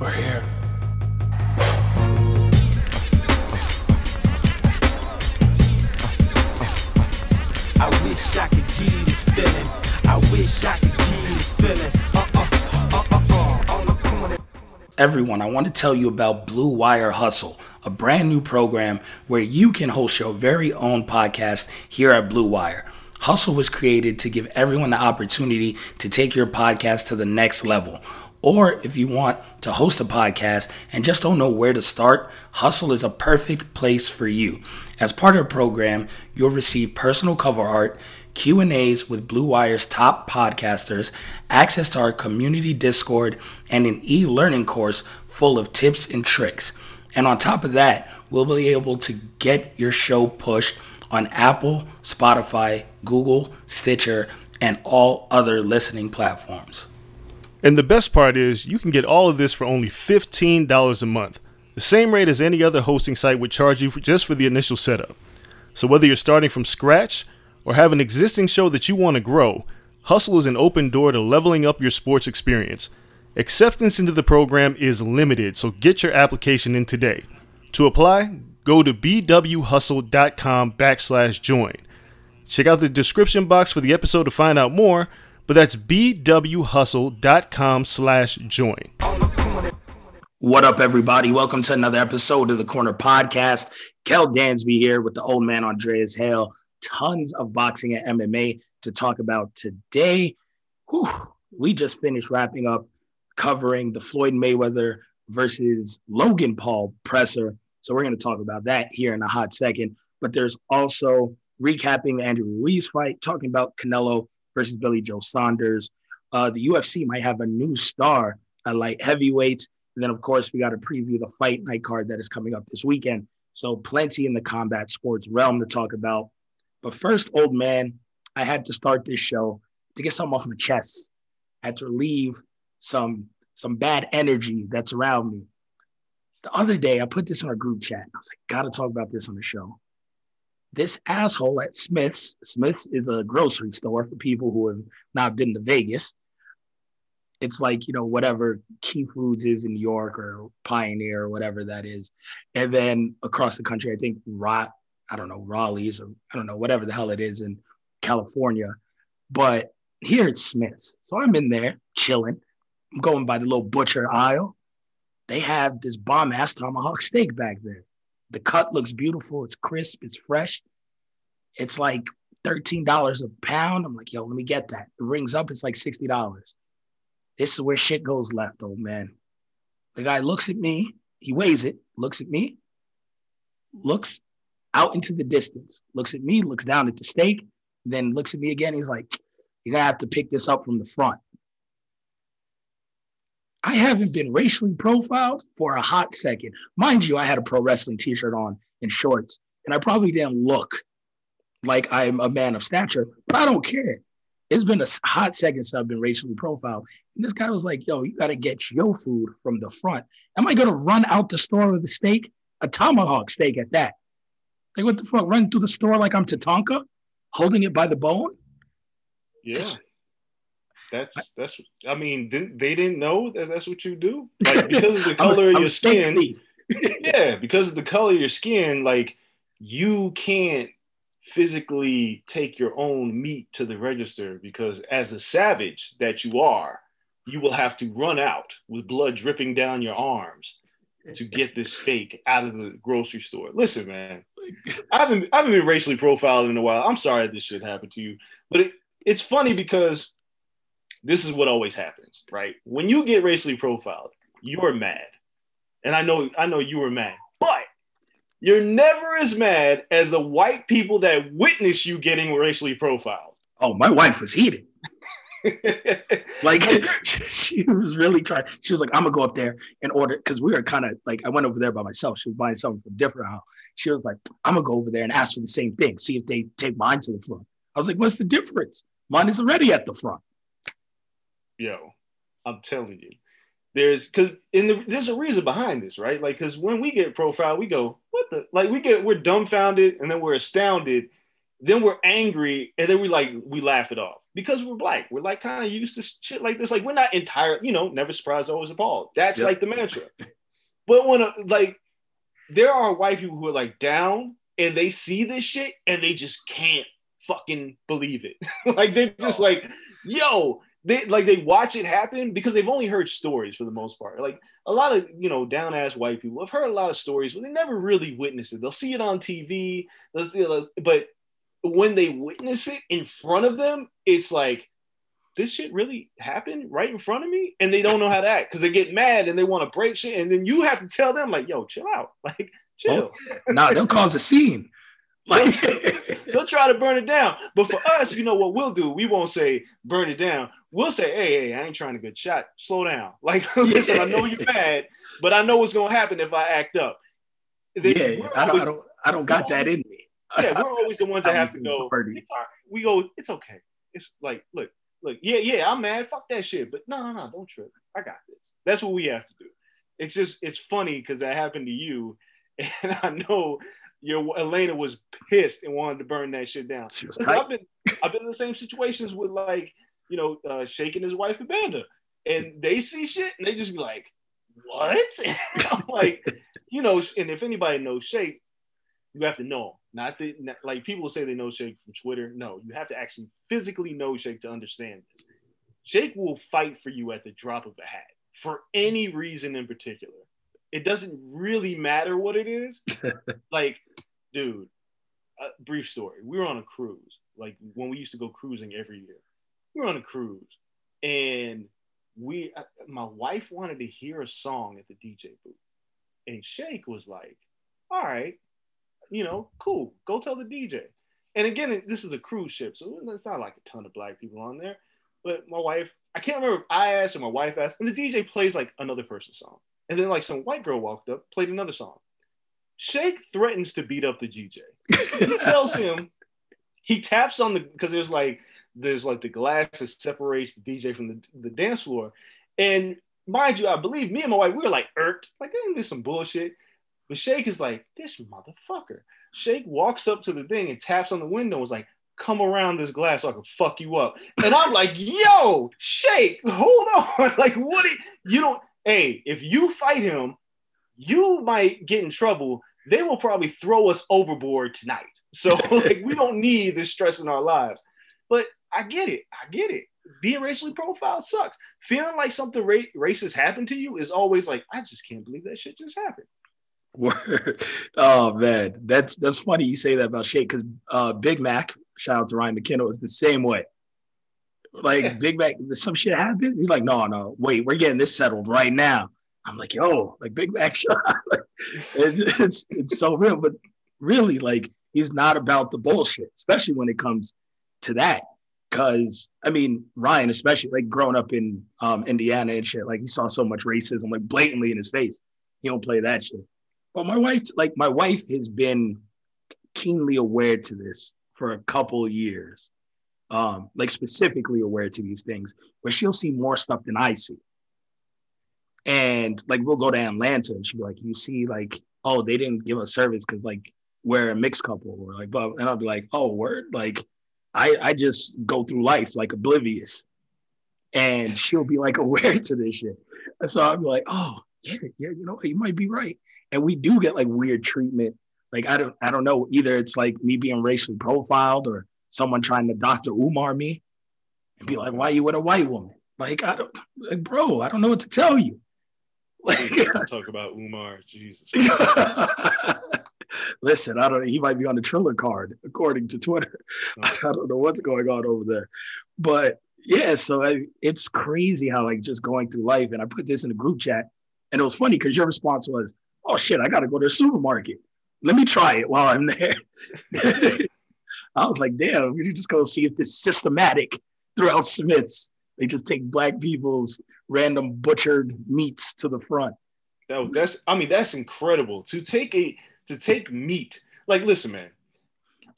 We're here. I wish I could give this feeling. I wish I could give this feeling. Uh uh uh uh uh. On the corner. Everyone, I want to tell you about Blue Wire Hustle, a brand new program where you can host your very own podcast here at Blue Wire. Hustle was created to give everyone the opportunity to take your podcast to the next level. Or if you want to host a podcast and just don't know where to start, Hustle is a perfect place for you. As part of the program, you'll receive personal cover art, Q&As with Blue Wire's top podcasters, access to our community Discord, and an e-learning course full of tips and tricks. And on top of that, we'll be able to get your show pushed on Apple, Spotify, Google, Stitcher, and all other listening platforms. And the best part is, you can get all of this for only $15 a month, the same rate as any other hosting site would charge you for just for the initial setup. So whether you're starting from scratch or have an existing show that you want to grow, Hustle is an open door to leveling up your sports experience. Acceptance into the program is limited, so get your application in today. To apply, go to bwhustle.com backslash join. Check out the description box for the episode to find out more, but that's bwhustle.com slash join. What up, everybody? Welcome to another episode of the Corner Podcast. Kel Dansby here with the old man Andreas Hale. Tons of boxing and MMA to talk about today. Whew, we just finished wrapping up covering the Floyd Mayweather versus Logan Paul presser. So we're going to talk about that here in a hot second. But there's also recapping Andrew Ruiz fight, talking about Canelo versus Billy Joe Saunders. Uh, the UFC might have a new star at light heavyweight. And then, of course, we got to preview the fight night card that is coming up this weekend. So, plenty in the combat sports realm to talk about. But first, old man, I had to start this show to get something off my chest. I had to relieve some some bad energy that's around me. The other day, I put this in our group chat. I was like, gotta talk about this on the show. This asshole at Smith's, Smith's is a grocery store for people who have not been to Vegas. It's like, you know, whatever Key Foods is in New York or Pioneer or whatever that is. And then across the country, I think Rot, I don't know, Raleigh's or I don't know, whatever the hell it is in California. But here it's Smith's. So I'm in there chilling. I'm going by the little butcher aisle. They have this bomb ass tomahawk steak back there. The cut looks beautiful. It's crisp. It's fresh. It's like $13 a pound. I'm like, yo, let me get that. It rings up. It's like $60. This is where shit goes left, old man. The guy looks at me. He weighs it, looks at me, looks out into the distance, looks at me, looks down at the steak, then looks at me again. He's like, You're gonna have to pick this up from the front. I haven't been racially profiled for a hot second. Mind you, I had a pro wrestling t shirt on and shorts, and I probably didn't look like I'm a man of stature, but I don't care. It's been a hot second since I've been racially profiled. And this guy was like, yo, you got to get your food from the front. Am I going to run out the store with a steak? A tomahawk steak at that. Like, what the fuck? Run through the store like I'm Tatanka, holding it by the bone? Yeah. That's that's. I mean, didn't, they didn't know that that's what you do. Like because of the color of your skin. yeah, because of the color of your skin, like you can't physically take your own meat to the register because as a savage that you are, you will have to run out with blood dripping down your arms to get this steak out of the grocery store. Listen, man, I haven't I haven't been racially profiled in a while. I'm sorry this shit happened to you, but it, it's funny because this is what always happens, right? When you get racially profiled, you're mad, and I know I know you were mad, but you're never as mad as the white people that witness you getting racially profiled. Oh, my wife was heated. like she was really trying. She was like, "I'm gonna go up there and order," because we were kind of like, I went over there by myself. She was buying something from different house. She was like, "I'm gonna go over there and ask for the same thing. See if they take mine to the front." I was like, "What's the difference? Mine is already at the front." Yo, I'm telling you, there's because in the there's a reason behind this, right? Like, because when we get profiled, we go, "What the?" Like, we get we're dumbfounded, and then we're astounded, then we're angry, and then we like we laugh it off because we're black. We're like kind of used to shit like this. Like we're not entire, you know, never surprised, always appalled. That's yep. like the mantra. but when a, like there are white people who are like down and they see this shit and they just can't fucking believe it. like they're just oh. like, yo, they like they watch it happen because they've only heard stories for the most part. Like a lot of you know down ass white people have heard a lot of stories, but they never really witness it. They'll see it on TV, but when they witness it in front of them, it's like, this shit really happened right in front of me, and they don't know how to act because they get mad and they want to break shit, and then you have to tell them like, "Yo, chill out, like chill." Oh, nah, they'll cause a scene. Like they'll try to burn it down, but for us, you know what we'll do? We won't say burn it down. We'll say, "Hey, hey, I ain't trying to get shot. Slow down." Like, listen, I know you're mad, but I know what's gonna happen if I act up. They, yeah, I don't, I don't, I don't got that in me yeah, we're always the ones that have to go. We go, it's okay. It's like, look, look, yeah, yeah, I'm mad. Fuck that shit. But no, no, no, don't trip. I got this. That's what we have to do. It's just, it's funny because that happened to you, and I know your Elena was pissed and wanted to burn that shit down. Listen, I've been, I've been in the same situations with like, you know, uh, shaking his wife Amanda, and they see shit and they just be like, what? I'm like, you know, and if anybody knows Shake, you have to know him. Not the not, like people say they know Shake from Twitter. No, you have to actually physically know Shake to understand this. Shake will fight for you at the drop of a hat for any reason in particular. It doesn't really matter what it is. like, dude, a brief story. We were on a cruise, like when we used to go cruising every year. We were on a cruise, and we, uh, my wife wanted to hear a song at the DJ booth, and Shake was like, "All right, you know, cool. Go tell the DJ. And again, this is a cruise ship, so it's not like a ton of black people on there. But my wife, I can't remember if I asked or my wife asked, and the DJ plays like another person's song. And then like some white girl walked up, played another song. Shake threatens to beat up the DJ. he tells him, he taps on the because there's like there's like the glass that separates the DJ from the, the dance floor. And mind you, I believe me and my wife, we were like irked, like, ain't this some bullshit? But Shake is like, this motherfucker. Shake walks up to the thing and taps on the window and was like, come around this glass so I can fuck you up. And I'm like, yo, Shake, hold on. like, what you, you don't, hey, if you fight him, you might get in trouble. They will probably throw us overboard tonight. So like we don't need this stress in our lives. But I get it. I get it. Being racially profiled sucks. Feeling like something ra- racist happened to you is always like, I just can't believe that shit just happened. Word. Oh man, that's that's funny you say that about Shake because uh, Big Mac, shout out to Ryan McKenna, is the same way. Like yeah. Big Mac, some shit happened. He's like, no, no, wait, we're getting this settled right now. I'm like, yo, like Big Mac, it's, it's it's so real. But really, like he's not about the bullshit, especially when it comes to that. Cause I mean, Ryan, especially like growing up in um, Indiana and shit, like he saw so much racism, like blatantly in his face. He don't play that shit. But my wife, like my wife, has been keenly aware to this for a couple years, um, like specifically aware to these things, but she'll see more stuff than I see. And like we'll go to Atlanta and she'll be like, you see, like, oh, they didn't give us service because like we're a mixed couple, or like, but and I'll be like, oh, word, like I I just go through life like oblivious, and she'll be like aware to this shit. And so be like, oh yeah, yeah, you know, you might be right. And we do get like weird treatment. Like I don't I don't know either. It's like me being racially profiled or someone trying to Dr. Umar me and be like, why you with a white woman? Like I don't like, bro, I don't know what to tell you. Like, talk about Umar, Jesus. Listen, I don't. He might be on the Triller card, according to Twitter. I don't know what's going on over there, but yeah. So I, it's crazy how like just going through life, and I put this in the group chat, and it was funny because your response was, "Oh shit, I got to go to the supermarket. Let me try it while I'm there." I was like, "Damn, we just go see if this systematic throughout Smiths." They just take black people's random butchered meats to the front. That, that's I mean that's incredible to take a to take meat. Like listen, man,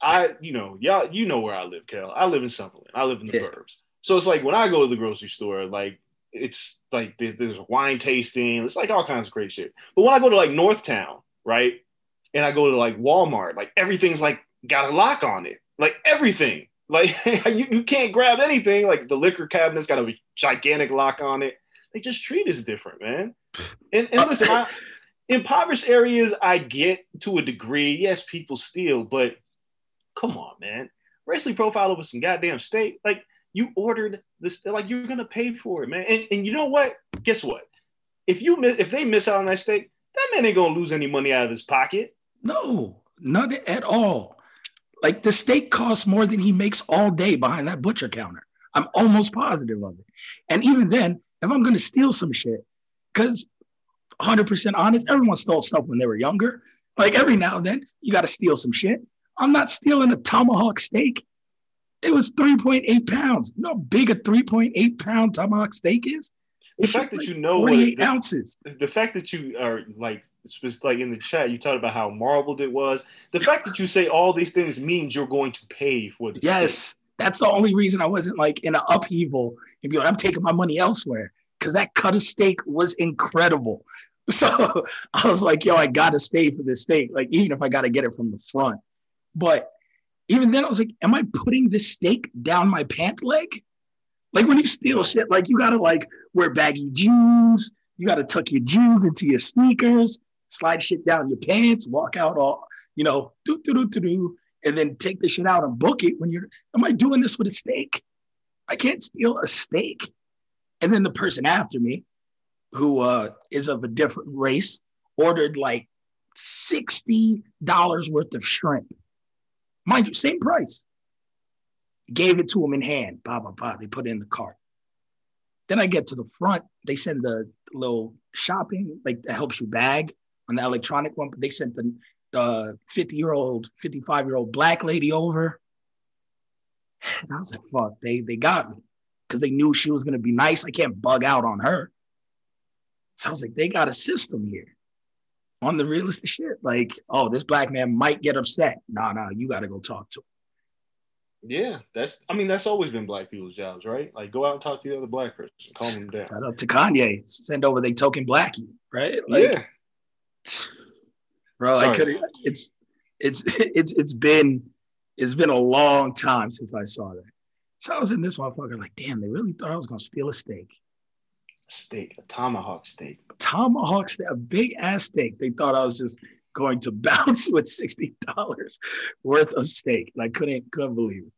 I you know y'all you know where I live, Kel. I live in Summerlin. I live in the yeah. burbs. So it's like when I go to the grocery store, like it's like there's, there's wine tasting. It's like all kinds of great shit. But when I go to like Northtown, right, and I go to like Walmart, like everything's like got a lock on it, like everything. Like you, you can't grab anything. Like the liquor cabinet's got a gigantic lock on it. They just treat us different, man. And, and listen, I, impoverished areas, I get to a degree. Yes, people steal, but come on, man. Racially profile over some goddamn steak. Like you ordered this, like you're gonna pay for it, man. And, and you know what? Guess what? If you miss, if they miss out on that steak, that man ain't gonna lose any money out of his pocket. No, not at all. Like the steak costs more than he makes all day behind that butcher counter. I'm almost positive of it. And even then, if I'm going to steal some shit, because 100% honest, everyone stole stuff when they were younger. Like every now and then, you got to steal some shit. I'm not stealing a tomahawk steak. It was 3.8 pounds. You know how big a 3.8 pound tomahawk steak is? The fact that you know 48 what, ounces. The fact that you are like like in the chat, you talked about how marbled it was. The fact that you say all these things means you're going to pay for this. yes. That's the only reason I wasn't like in an upheaval and be like, I'm taking my money elsewhere because that cut of steak was incredible. So I was like, yo, I gotta stay for this steak, like even if I gotta get it from the front. But even then, I was like, am I putting this steak down my pant leg? Like when you steal shit, like you gotta like wear baggy jeans, you gotta tuck your jeans into your sneakers, slide shit down your pants, walk out all, you know, do do do do do, and then take the shit out and book it when you're. Am I doing this with a steak? I can't steal a steak. And then the person after me, who uh, is of a different race, ordered like $60 worth of shrimp. Mind you, same price. Gave it to him in hand. Blah, blah, blah. They put it in the cart. Then I get to the front. They send the little shopping, like that helps you bag on the electronic one, but they sent the the 50 year old, 55 year old black lady over. And I was like, fuck, they they got me because they knew she was gonna be nice. I can't bug out on her. So I was like, they got a system here on the realistic shit. Like, oh, this black man might get upset. No, nah, no, nah, you got to go talk to him. Yeah, that's. I mean, that's always been black people's jobs, right? Like, go out and talk to the other black person, calm them down. Shout out to Kanye. Send over they token blackie, right? Like, yeah, bro. Sorry. I could. It's it's it's it's been it's been a long time since I saw that. So I was in this motherfucker like, damn, they really thought I was gonna steal a steak. A steak, a tomahawk steak. A tomahawk steak, a big ass steak. They thought I was just going to bounce with sixty dollars worth of steak. And I couldn't couldn't believe it.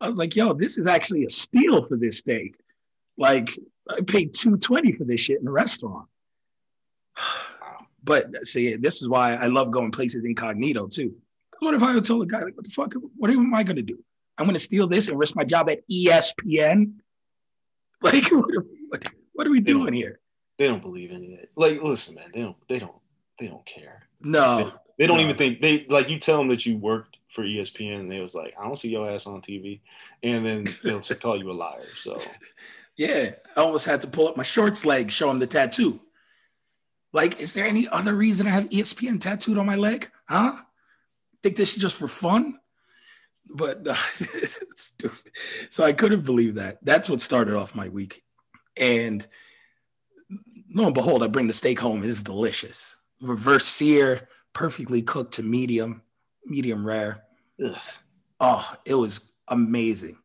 I was like, yo, this is actually a steal for this steak. Like I paid 220 for this shit in a restaurant. But see, this is why I love going places incognito too. What if I told the guy, like, what the fuck, what am I gonna do? I'm gonna steal this and risk my job at ESPN? Like, what, what, what are we doing here? They don't believe any of it. Like, listen, man, they don't, they don't, they don't care. No, They don't No. even think they like you tell them that you worked for ESPN, and they was like, I don't see your ass on TV, and then they'll call you a liar. So Yeah, I almost had to pull up my shorts leg, show them the tattoo. Like, is there any other reason I have ESPN tattooed on my leg? Huh? Think this is just for fun? But uh, it's stupid. So I couldn't believe that. That's what started off my week. And lo and behold, I bring the steak home. It is delicious. Reverse sear, perfectly cooked to medium, medium rare. Ugh. Oh, it was amazing.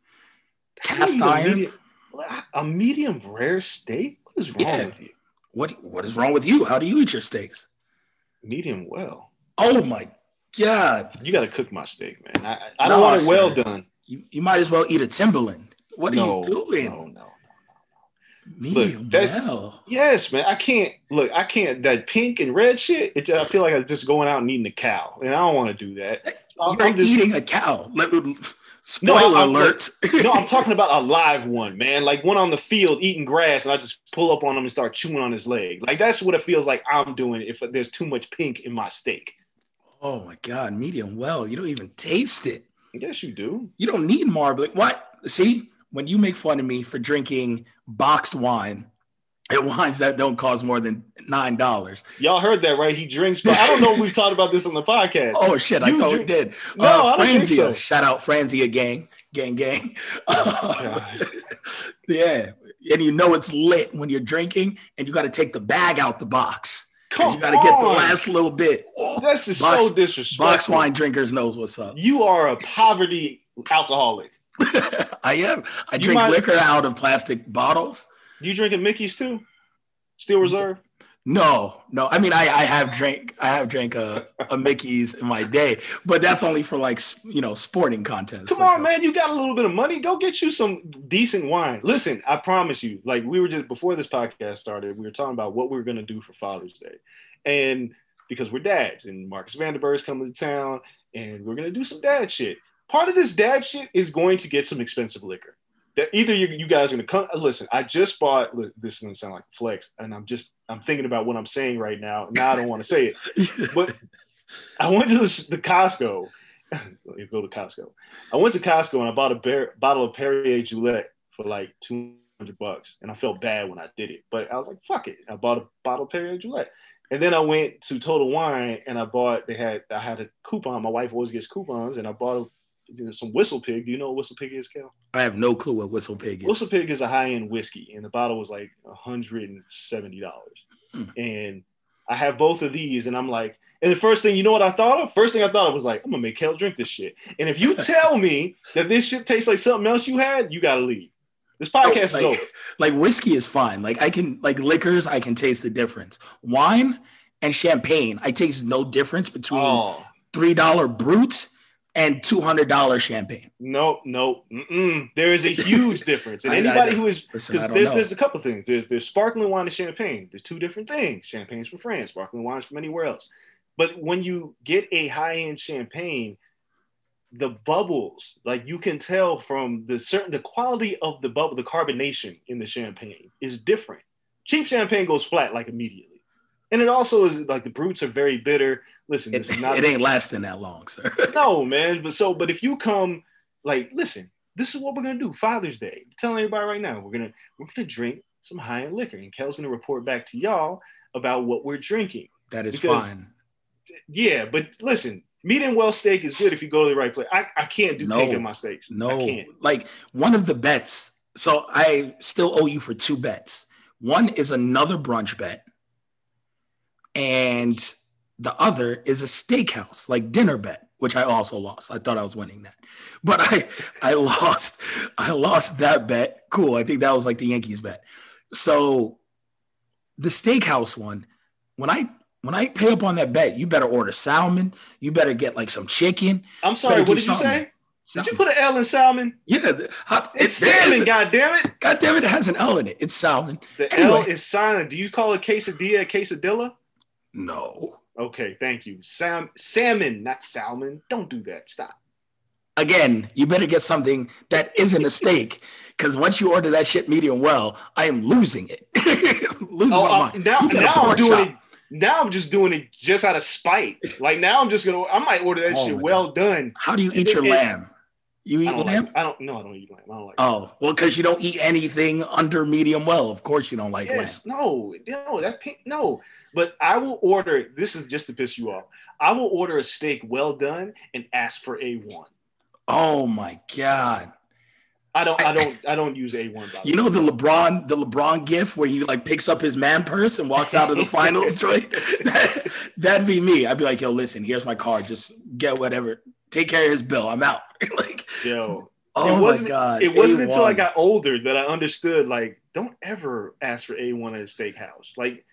Cast you a iron. medium- a medium rare steak. What is wrong Yeah. with you? What what is wrong with you? How do you eat your steaks? Medium well. Oh my god. You got to cook my steak, man. I, I don't No, want it well done. You, you might as well eat a Timberland. What are no, you doing? No, no. Medium that's- well. Yes, man. I can't look. I can't that pink and red shit. It, I feel like I'm just going out and eating a cow, and I don't want to do that. I'm, You're I'm just, eating a cow. Let me No, spoiler I'm- alert. no, I'm talking about a live one, man. Like one on the field eating grass, and I just pull up on him and start chewing on his leg. Like that's what it feels like I'm doing if there's too much pink in my steak. oh my god, medium well. You don't even taste it. Yes, you do. You don't need marbling. What? See, when you make fun of me for drinking boxed wine and wines that don't cost more than nine dollars. Y'all heard that, right? He drinks, but I don't know if we've talked about this on the podcast. Oh shit, I You thought we did. No, uh, I don't think Franzia. so. Shout out Franzia gang. Gang gang. God. yeah. And you know it's lit when you're drinking and you got to take the bag out the box. Come you got to get the last little bit. Oh, This is Box- so disrespectful. box wine drinkers knows what's up. You are a poverty alcoholic. I am. I You drink might- liquor out of plastic bottles. You drinking Mickey's too? Steel Reserve? No, no. I mean, I, I have drank, I have drank a, a Mickey's in my day, but that's only for like, you know, sporting contests. Come Like, on, man. You got a little bit of money. Go get you some decent wine. Listen, I promise you, like we were just before this podcast started, we were talking about what we were gonna do for Father's Day. And because we're dads and Marcus Vanderbilt is coming to town and we're gonna do some dad shit. Part of this dad shit is going to get some expensive liquor. That either you, you guys are gonna come. Listen, I just bought. This is gonna sound like flex, and I'm just I'm thinking about what I'm saying right now. Now I don't want to say it, but I went to the, the Costco. you go to Costco. I went to Costco and I bought a bear, bottle of Perrier-Jouët for like two hundred bucks, and I felt bad when I did it, but I was like, "Fuck it!" I bought a bottle of Perrier-Jouët, and then I went to Total Wine and I bought. They had I had a coupon. My wife always gets coupons, and I bought a, you know, some Whistle Pig. Do you know what Whistle Pig is, Kel? I have no clue what Whistle Pig is. Whistle Pig is a high end whiskey, and the bottle was like hundred and seventy dollars. Hmm. And I have both of these, and I'm like, and the first thing you know what I thought of? First thing I thought of was like, I'm gonna make Kel drink this shit. And if you tell me that this shit tastes like something else you had, you gotta leave. This podcast like, is over. like whiskey is fine. Like I can like liquors, I can taste the difference. Wine and champagne, I taste no difference between three dollar brutes and two hundred dollar champagne. no, no, mm-mm. there is a huge difference. And I- I anybody don't- who is because there's know. there's a couple things. There's there's sparkling wine and champagne. There's two different things. Champagne's from France, sparkling wine's from anywhere else. But when you get a high end champagne, the bubbles, like you can tell from the certain the quality of the bubble, the carbonation in the champagne is different. Cheap champagne goes flat like immediately. And it also is like the brutes are very bitter. Listen, It, this is not it ain't lasting that long, sir. no, man. But so, but if you come, like, listen, this is what we're gonna do. Father's Day. I'm telling everybody right now, we're gonna we're gonna drink some high end liquor, and Kel's gonna report back to y'all about what we're drinking. That is Because- fine. Yeah, but listen, meat and well steak is good if you go to the right place. I, I can't do No. in my steaks. I No, can't. like one of the bets. So I still owe you for two bets. One is another brunch bet, and the other is a steakhouse, like dinner bet, which I also lost. I thought I was winning that, but I I lost. I lost that bet. Cool. I think that was like the Yankees bet. So the steakhouse one, when I when I pay up on that bet, you better order salmon. You better get like some chicken. I'm sorry. What did you something. say? Did you put an L in salmon? Yeah, the- how, It's salmon. a- God damn it! God damn it, it has an L in it. It's salmon. The L is silent. Do you call a quesadilla a quesadilla? No. Okay, thank you. Sam, salmon, not salmon. Don't do that. Stop. Again, you better get something that isn't a steak. Because once you order that shit medium well, I am losing it. losing Oh, my uh, mind. now, now I'm doing it. Now I'm just doing it just out of spite. Like now I'm just gonna I might order that Oh shit well done. How do you eat your It- it- lamb? You eat don't lamb? like, I don't no, I don't eat lamb. I don't like Oh, well, because you don't eat anything under medium well. Of course, you don't like Yes, lamb. no, no, that pink, no. But I will order. This is just to piss you off. I will order a steak well done and ask for a one. Oh my god! I don't, I don't, I don't use a one. You know the LeBron, the LeBron gif where he like picks up his man purse and walks out of the finals, Troy. That, that'd be me. I'd be like, yo, listen, here's my card. Just get whatever. Take care of his bill. I'm out. like, yo. oh it my wasn't, god! It wasn't until I A1. got older that I understood. Like, don't ever ask for a one at a steakhouse. Like,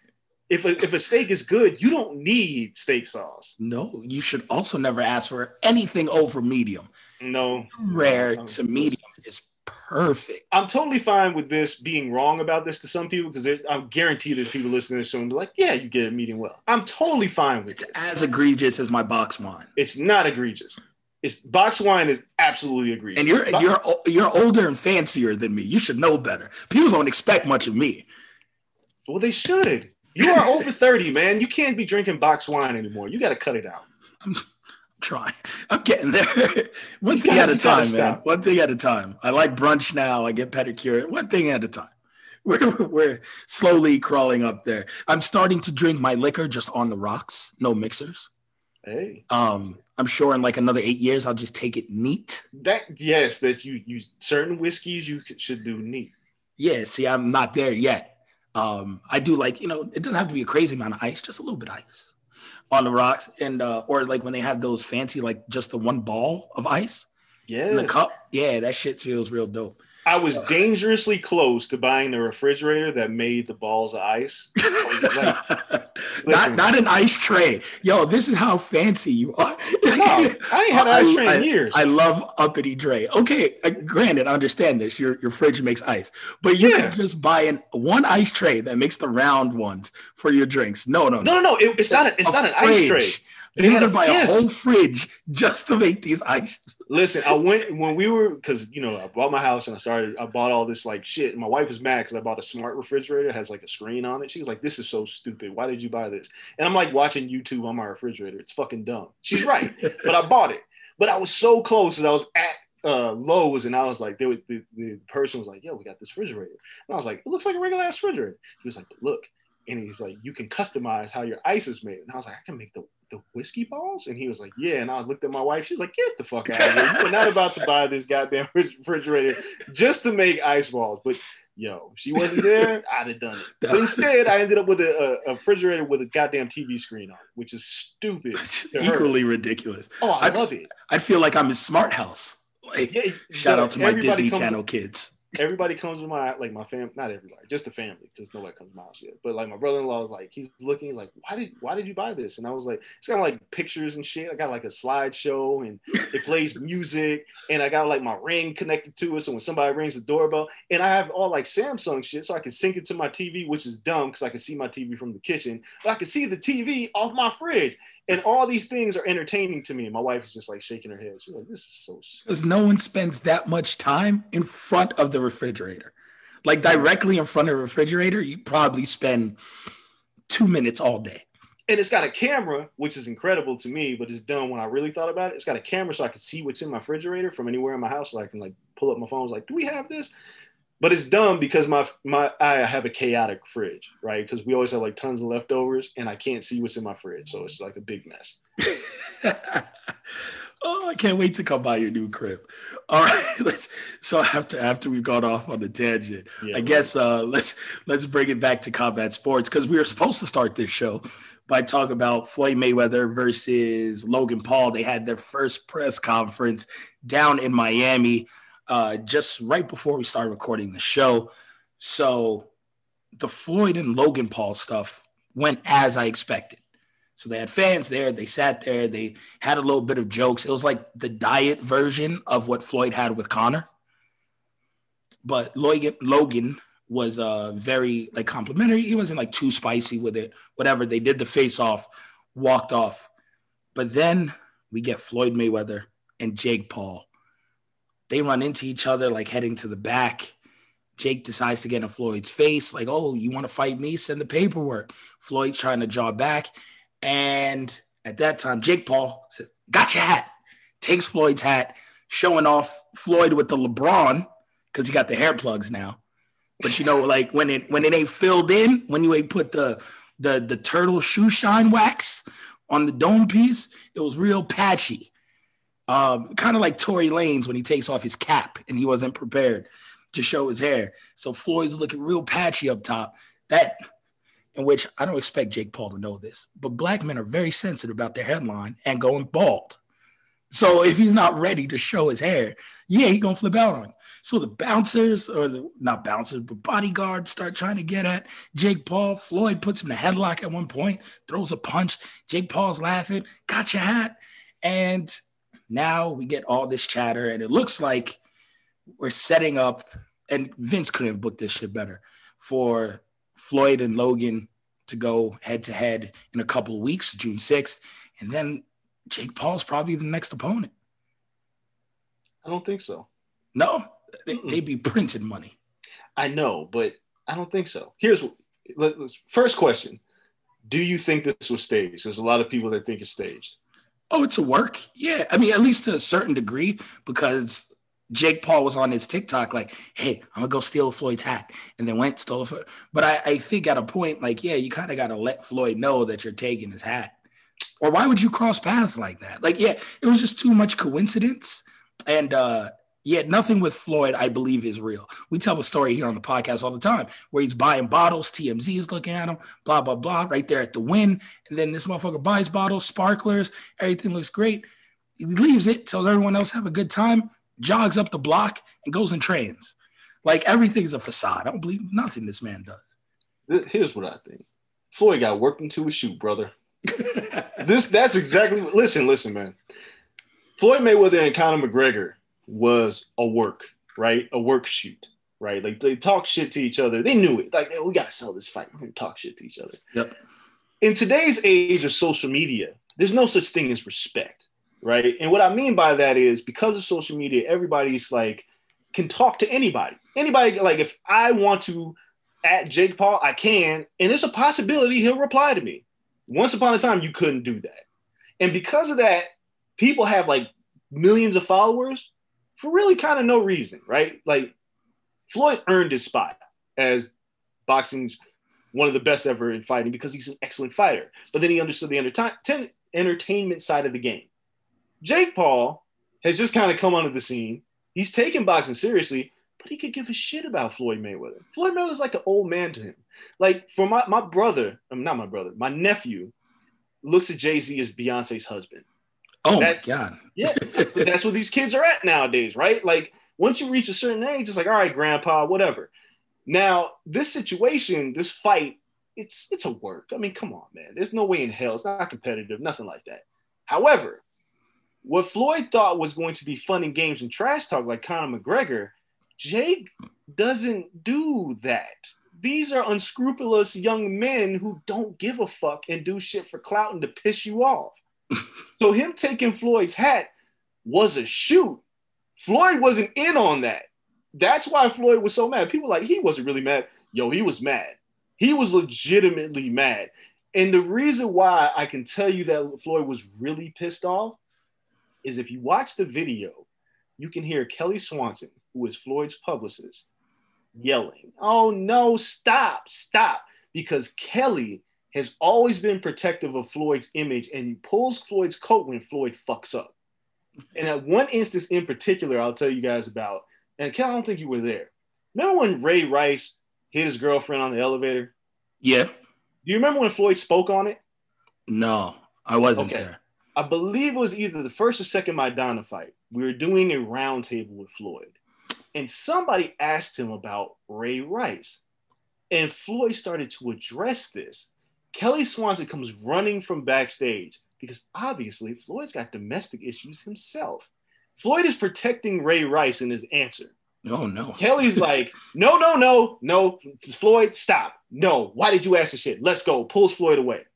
if a, if a steak is good, you don't need steak sauce. No, you should also never ask for anything over medium. No, Rare No, to medium is perfect. I'm totally fine with this being wrong about this to some people because I'm guaranteed there's people listening to this show and be like, yeah, you get a medium well. I'm totally fine with It's it. as egregious as my box wine. It's not egregious. It's box wine is absolutely egregious. And you're Bo- you're you're older and fancier than me. You should know better. People don't expect much of me. well, they should. You are over 30, man. You can't be drinking box wine anymore. You got to cut it out. I'm trying. I'm getting there. One You thing gotta- at a time, man. stop. One thing at a time. I like brunch now. I get pedicure. One thing at a time. We're, we're slowly crawling up there. I'm starting to drink my liquor just on the rocks, no mixers. Hey, Um, I'm sure in like another eight years, I'll just take it neat. that yes, that you you certain whiskeys you should do neat. Yeah, see, I'm not there yet. Um, I do like, you know, it doesn't have to be a crazy amount of ice, just a little bit of ice on the rocks. And uh, or like when they have those fancy, like just the one ball of ice in the cup. Yeah, that shit feels real dope. I was dangerously close to buying the refrigerator that made the balls of ice. not not an ice tray. Yo, this is how fancy you are. No, I ain't had an ice tray in years. I love uppity Dre. Okay, uh, granted, I understand this. Your your fridge makes ice, but you Yeah. could just buy an one ice tray that makes the round ones for your drinks. No, no, no, no, no. It, it's not. A, it's A not an ice tray. You had to buy a whole fridge just to make these ice. Listen, I went when we were because you know I bought my house and I started. I bought all this like shit. And my wife was mad because I bought a smart refrigerator has like a screen on it. She was like, "This is so stupid. Why did you buy this?" And I'm like watching YouTube on my refrigerator. It's fucking dumb. She's right, but I bought it. But I was so close as I was at uh, Lowe's and I was like, they would, the, the person was like, "Yo, we got this refrigerator," and I was like, "It looks like a regular ass refrigerator." He was like, look." And he's like, you can customize how your ice is made. And I was like, I can make the, the whiskey balls? And he was like, yeah. And I looked at my wife. She was like, get the fuck out of here. You're not about to buy this goddamn refrigerator just to make ice balls. But yo, she wasn't there. I'd have done it. But instead, I ended up with a, a, refrigerator with a goddamn TV screen on, it, which is stupid. Equally ridiculous. Oh, I I- love it. I feel like I'm in Smart House. Like, Yeah, shout out to my Disney comes- Channel kids. Everybody comes to my like my family, not everybody, just the family, because nobody comes to my house yet. But like my brother-in-law was like, he's looking, he's like, why did why did you buy this? And I was like, it's got like pictures and shit. I got like a slideshow and it plays music, and I got like my ring connected to it. So when somebody rings the doorbell, and I have all like Samsung shit, so I can sync it to my TV, which is dumb because I can see my TV from the kitchen, but I can see the TV off my fridge. And all these things are entertaining to me. And my wife is just like shaking her head. She's like, this is so. Because no one spends that much time in front of the refrigerator. Like directly in front of the refrigerator, you probably spend two minutes all day. and it's got a camera, which is incredible to me, but it's done when I really thought about it. It's got a camera so I can see what's in my refrigerator from anywhere in my house. So I can like pull up my phone, I was like, do we have this? But it's dumb because my my I have a chaotic fridge, right? Because we always have like tons of leftovers, and I can't see what's in my fridge, so it's like a big mess. oh, I can't wait to come by your new crib. All right, let's. So after after we've gone off on the tangent, Yeah, I guess uh, let's let's bring it back to combat sports because we were supposed to start this show by talking about Floyd Mayweather versus Logan Paul. They had their first press conference down in Miami uh, just right before we started recording the show. So the Floyd and Logan Paul stuff went as I expected. So they had fans there. They sat there. They had a little bit of jokes. It was like the diet version of what Floyd had with Conor. But Logan, Logan was uh, very like complimentary. He wasn't like too spicy with it. Whatever. They did the face off, walked off. But then we get Floyd Mayweather and Jake Paul. They run into each other like heading to the back. Jake decides to get in Floyd's face, like, oh, you want to fight me? Send the paperwork. Floyd's trying to draw back. And at that time, Jake Paul says, Got your hat. Takes Floyd's hat, showing off Floyd with the LeBron, because he got the hair plugs now. But you know, like when it when it ain't filled in, when you ain't put the the the turtle shoe shine wax on the dome piece, it was real patchy. Um, kind of like Tory Lanez when he takes off his cap and he wasn't prepared to show his hair. So Floyd's looking real patchy up top. That in which I don't expect Jake Paul to know this, but black men are very sensitive about their headline and going bald. So if he's not ready to show his hair, yeah, he gonna flip out on you. So the bouncers or the not bouncers, but bodyguards start trying to get at Jake Paul. Floyd puts him in a headlock at one point, throws a punch. Jake Paul's laughing, got your hat. And now we get all this chatter, and it looks like we're setting up, and Vince couldn't have booked this shit better for Floyd and Logan to go head to head in a couple of weeks, June 6th. And then Jake Paul's probably the next opponent. I don't think so. No, they, would be printing money. I know, but I don't think so. Here's let's, first question: Do you think this was staged? There's a lot of people that think it's staged. Oh, it's a work. Yeah, I mean, at least to a certain degree, because Jake Paul was on his TikTok like, "Hey, I'm gonna go steal Floyd's hat," and then went stole it. But I, I think at a point, like, yeah, you kind of got to let Floyd know that you're taking his hat. Or why would you cross paths like that? Like, yeah, it was just too much coincidence. And uh, yeah, nothing with Floyd, I believe, is real. We tell the story here on the podcast all the time where he's buying bottles, TMZ is looking at him, blah, blah, blah, right there at the win. And then this motherfucker buys bottles, sparklers, everything looks great. He leaves it, tells everyone else have a good time, jogs up the block, and goes and trains. Like everything's a facade. I don't believe nothing this man does. Here's what I think Floyd got worked into a shoot, brother. this that's exactly listen, listen, man. Floyd Mayweather and Conor McGregor was a work, right? A work shoot, right? Like they talk shit to each other. They knew it. Like, hey, we gotta sell this fight. We're gonna talk shit to each other. Yep. In today's age of social media, there's no such thing as respect, right? And what I mean by that is because of social media, everybody's like can talk to anybody. Anybody like if I want to at Jake Paul, I can, and there's a possibility he'll reply to me. Once upon a time, you couldn't do that. And because of that, people have like millions of followers for really kind of no reason, right? Like Floyd earned his spot as boxing's one of the best ever in fighting because he's an excellent fighter. But then he understood the enter- entertainment side of the game. Jake Paul has just kind of come onto the scene. He's taken boxing seriously, but he could give a shit about Floyd Mayweather. Floyd Mayweather's like an old man to him. Like for my, my brother, I'm not my brother, my nephew looks at Jay-Z as Beyonce's husband. Oh that's, my God. yeah. that's what these kids are at nowadays, right? Like once you reach a certain age, it's like, all right, grandpa, whatever. Now, this situation, this fight, it's it's a work. I mean, come on, man. There's no way in hell. It's not competitive, nothing like that. However, what Floyd thought was going to be fun and games and trash talk like Conor McGregor Jake doesn't do that. These are unscrupulous young men who don't give a fuck and do shit for clout and to piss you off. So him taking Floyd's hat was a shoot. Floyd wasn't in on that. That's why Floyd was so mad. People like he wasn't really mad. Yo, he was mad. He was legitimately mad. And the reason why I can tell you that Floyd was really pissed off is if you watch the video, you can hear Kelly Swanson who is Floyd's publicist, yelling, Oh no, stop, stop. Because Kelly has always been protective of Floyd's image and he pulls Floyd's coat when Floyd fucks up. And at one instance in particular, I'll tell you guys about, and Kelly, I don't think you were there. Remember when Ray Rice hit his girlfriend on the elevator? Yeah. Do you remember when Floyd spoke on it? No, I wasn't okay. there. I believe it was either the first or second Maidana fight. We were doing a roundtable with Floyd and somebody asked him about Ray Rice. And Floyd started to address this. Kelly Swanson comes running from backstage because obviously Floyd's got domestic issues himself. Floyd is protecting Ray Rice in his answer. Oh no. Kelly's like, no, no, no, no. Floyd, stop. No. Why did you ask the shit? Let's go. Pulls Floyd away.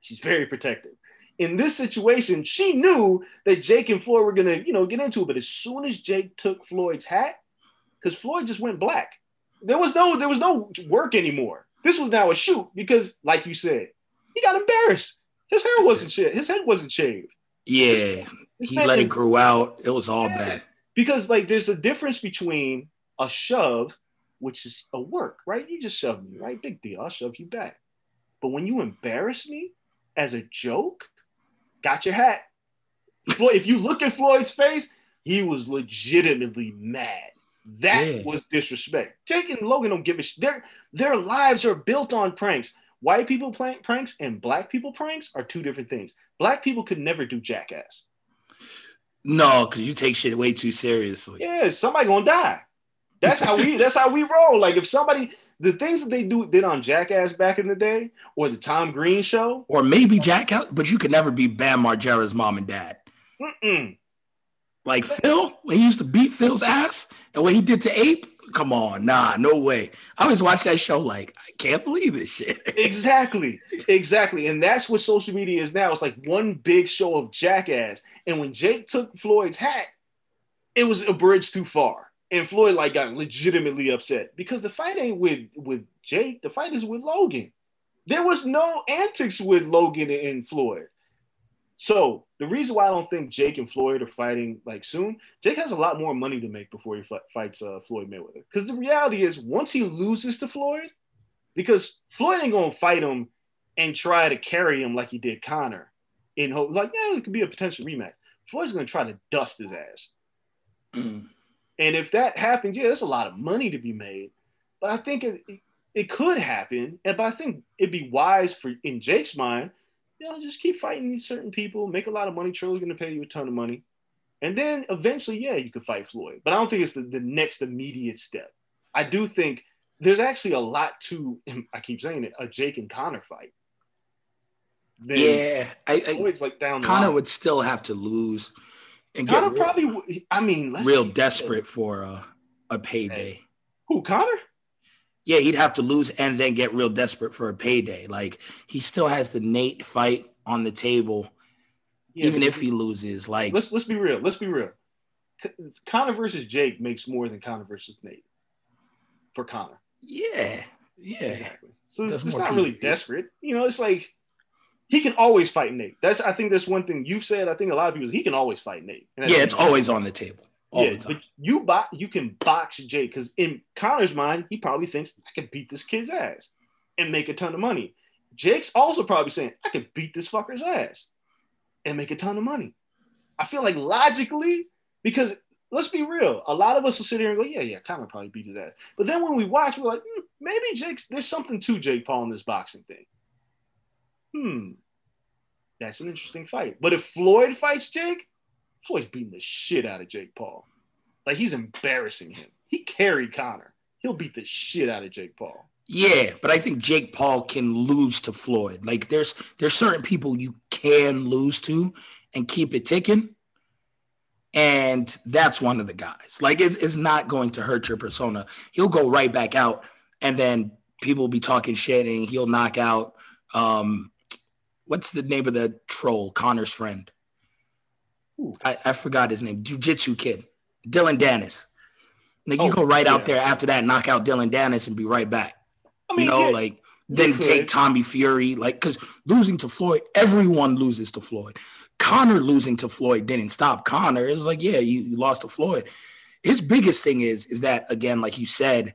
She's very protective in this situation, she knew that Jake and Floyd were gonna, you know, get into it. But as soon as Jake took Floyd's hat, because Floyd just went black, there was no there was no work anymore. This was now a shoot because, like you said, he got embarrassed. His hair wasn't shit. His head wasn't shaved. Yeah, His he let it grow out. It was all Yeah. bad. because like there's a difference between a shove, which is a work, right? You just shove me, right? Big deal. I'll shove you back. But when you embarrass me as a joke, got your hat. Floyd, if you look at Floyd's face, he was legitimately mad. That Yeah. was disrespect. Jake and Logan don't give a shit. Their their lives are built on pranks. White people play pranks and black people pranks are two different things. Black people could never do jackass. No, because you take shit way too seriously. Yeah, somebody gonna die. That's how we. that's how we roll. Like if somebody, the things that they do did on Jackass back in the day, or the Tom Green show. Or maybe Jack, out, but you could never be Bam Margera's mom and dad. Mm-mm. Like Phil, when he used to beat Phil's ass and what he did to Ape. Come on, nah, no way. I always watch that show like, I can't believe this shit. Exactly, exactly, and that's what social media is now. It's like one big show of Jackass. And when Jake took Floyd's hat, it was a bridge too far, and Floyd like got legitimately upset because the fight ain't with with Jake. The fight is with Logan. There was no antics with Logan and Floyd. So the reason why I don't think Jake and Floyd are fighting like soon, Jake has a lot more money to make before he fi- fights uh, Floyd Mayweather. Because the reality is, once he loses to Floyd, because Floyd ain't gonna fight him and try to carry him like he did Conor, in hope like yeah, it could be a potential rematch. Floyd's gonna try to dust his ass, and if that happens, yeah, there's a lot of money to be made. But I think it it, it could happen, and but I think it'd be wise for in Jake's mind you know, just keep fighting these certain people, make a lot of money. Trill's going to pay you a ton of money. And then eventually, yeah, you could fight Floyd. But I don't think it's the, the next immediate step. I do think there's actually a lot to, I keep saying it, a Jake and Conor fight. Then Yeah, I, I, Floyd's like down Conor line. would still have to lose and Conor get real, probably, I mean, let's real desperate for a, a payday. Who, Conor? Yeah, he'd have to lose and then get real desperate for a payday. Like he still has the Nate fight on the table, Yeah, even if he loses. Like let's let's be real. Let's be real. Conor versus Jake makes more than Conor versus Nate for Conor. yeah, yeah, Exactly. So There's it's, not really desperate. You know, it's like he can always fight Nate. That's I think that's one thing you've said. I think a lot of people he can always fight Nate. Yeah. It's always on the table. Yeah, but you bo- you can box Jake because in Conor's mind, he probably thinks I can beat this kid's ass and make a ton of money. Jake's also probably saying I can beat this fucker's ass and make a ton of money. I feel like logically, because let's be real, a lot of us will sit here and go, yeah, yeah, Conor probably beat his ass. But then when we watch, we're like, hmm, maybe Jake's there's something to Jake Paul in this boxing thing. Hmm, that's an interesting fight. But if Floyd fights Jake, Floyd's beating the shit out of Jake Paul. Like he's embarrassing him. He carried Conor. He'll beat the shit out of Jake Paul. Yeah, but I think Jake Paul can lose to Floyd. Like there's there's certain people you can lose to and keep it ticking. And that's one of the guys. Like it, it's not going to hurt your persona. He'll go right back out, and then people will be talking shit, and he'll knock out. Um, what's the name of the troll? Conor's friend. I, I forgot his name. Jiu-Jitsu kid, Dillon Danis. Like you Oh, go right yeah. out there after that, knock out Dillon Danis, and be right back I mean, you know, yeah, like then take Tommy Fury, like because losing to Floyd, everyone loses to Floyd. Conor losing to Floyd didn't stop Conor. It was like, yeah, you, you lost to Floyd. His biggest thing is, is that again, like you said,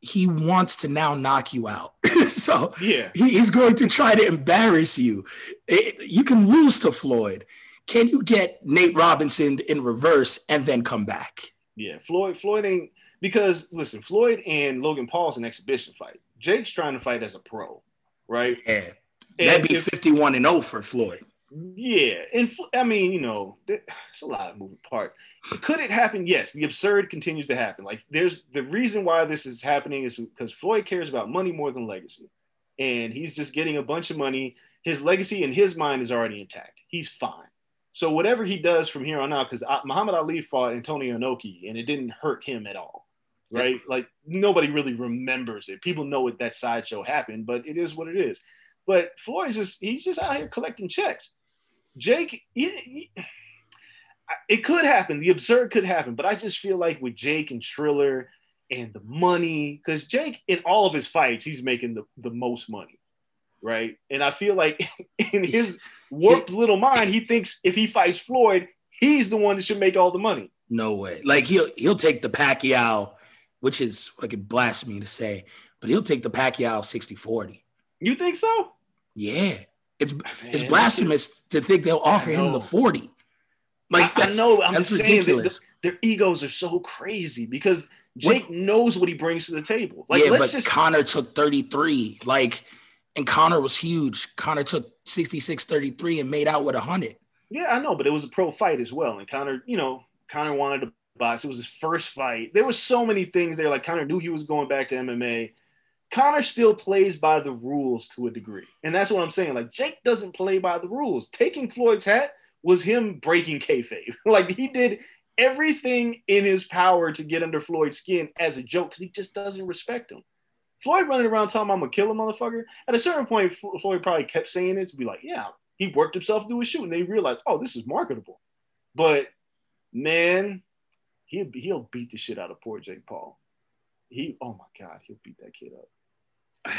he wants to now knock you out. so yeah, he, he's going to try to embarrass you. It- you can lose to Floyd. Can you get Nate Robinson in reverse and then come back? yeah. Floyd, Floyd ain't because listen, Floyd and Logan Paul's an exhibition fight. Jake's trying to fight as a pro, right? Yeah, And that'd be if- 51 and 0 for Floyd. Yeah, and I mean, you know, it's a lot of moving part. Could it happen? Yes, the absurd continues to happen. Like, there's the reason why this is happening is because Floyd cares about money more than legacy, and he's just getting a bunch of money. His legacy in his mind is already intact. He's fine. So whatever he does from here on out, because Muhammad Ali fought Antonio Inoki, and it didn't hurt him at all, right? Like nobody really remembers it. People know what that sideshow happened, but it is what it is. But Floyd's just he's just out here collecting checks. Jake, he- he- it could happen. The absurd could happen, but I just feel like with Jake and Triller and the money. Because Jake, in all of his fights, he's making the, the most money, right? And I feel like in his warped little mind, he thinks if he fights Floyd, he's the one that should make all the money. No way. Like he'll he'll take the Pacquiao, which is fucking blasphemy to say, but he'll take the Pacquiao 60-40. You think so? Yeah. It's it's blasphemous to think they'll offer him the 40. Like I, I know. I'm that's just saying that ridiculous. the- their egos are so crazy because Jake knows what he brings to the table. Like, yeah, let's but just Conor took 33. Like, and Conor was huge. Conor took 66 33 and made out with 100. Yeah, I know, but it was a pro fight as well. And Conor, you know, Conor wanted to box. It was his first fight. There were so many things there. Like Conor knew he was going back to MMA. Conor still plays by the rules to a degree. And that's what I'm saying. Like Jake doesn't play by the rules. Taking Floyd's hat was him breaking kayfabe. like he did everything in his power to get under Floyd's skin as a joke because he just doesn't respect him. Floyd running around telling him I'm gonna kill a motherfucker. At a certain point, Floyd probably kept saying it to be like, yeah, he worked himself through a shoot, and they realized, oh, this is marketable. But man, he'll he'll beat the shit out of poor Jake Paul. He, oh my god, he'll beat that kid up.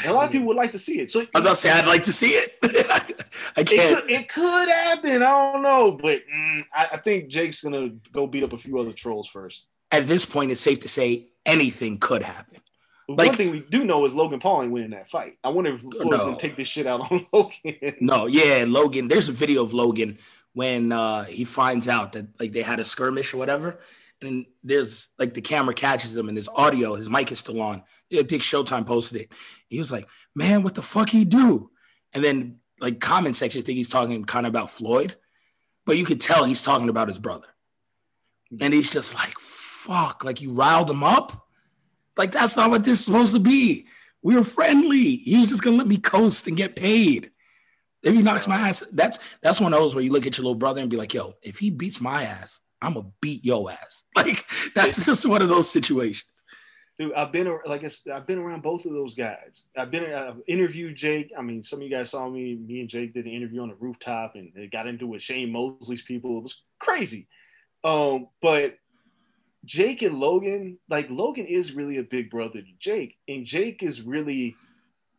And a lot of people would like to see it. So I was about to say, I'd like to see it. I it can't. could, it could happen. I don't know, but mm, I, I think Jake's gonna go beat up a few other trolls first. At this point, it's safe to say anything could happen. Like- one thing we do know is Logan Paul ain't winning that fight. I wonder if Floyd's No. gonna take this shit out on Logan. No, yeah, Logan. There's a video of Logan when uh, he finds out that like they had a skirmish or whatever, and there's like the camera catches him and his audio, his mic is still on. Yeah, Dick Showtime posted it. He was like, "Man, what the fuck he do?" And then like comment section think he's talking kind of about Floyd, but you could tell he's talking about his brother, and he's just like, "Fuck!" Like you riled him up. Like that's not what this is supposed to be. We were friendly. He was just gonna let me coast and get paid. If he knocks my ass, that's that's one of those where you look at your little brother and be like, "Yo, if he beats my ass, I'm gonna beat your ass." Like that's just one of those situations. Dude, I've been like I've been around both of those guys. I've been I've interviewed Jake. I mean, some of you guys saw me. Me and Jake did an interview on the rooftop, and they got into it with Shane Mosley's people. It was crazy. Um, but Jake and Logan, like Logan is really a big brother to Jake, and Jake is really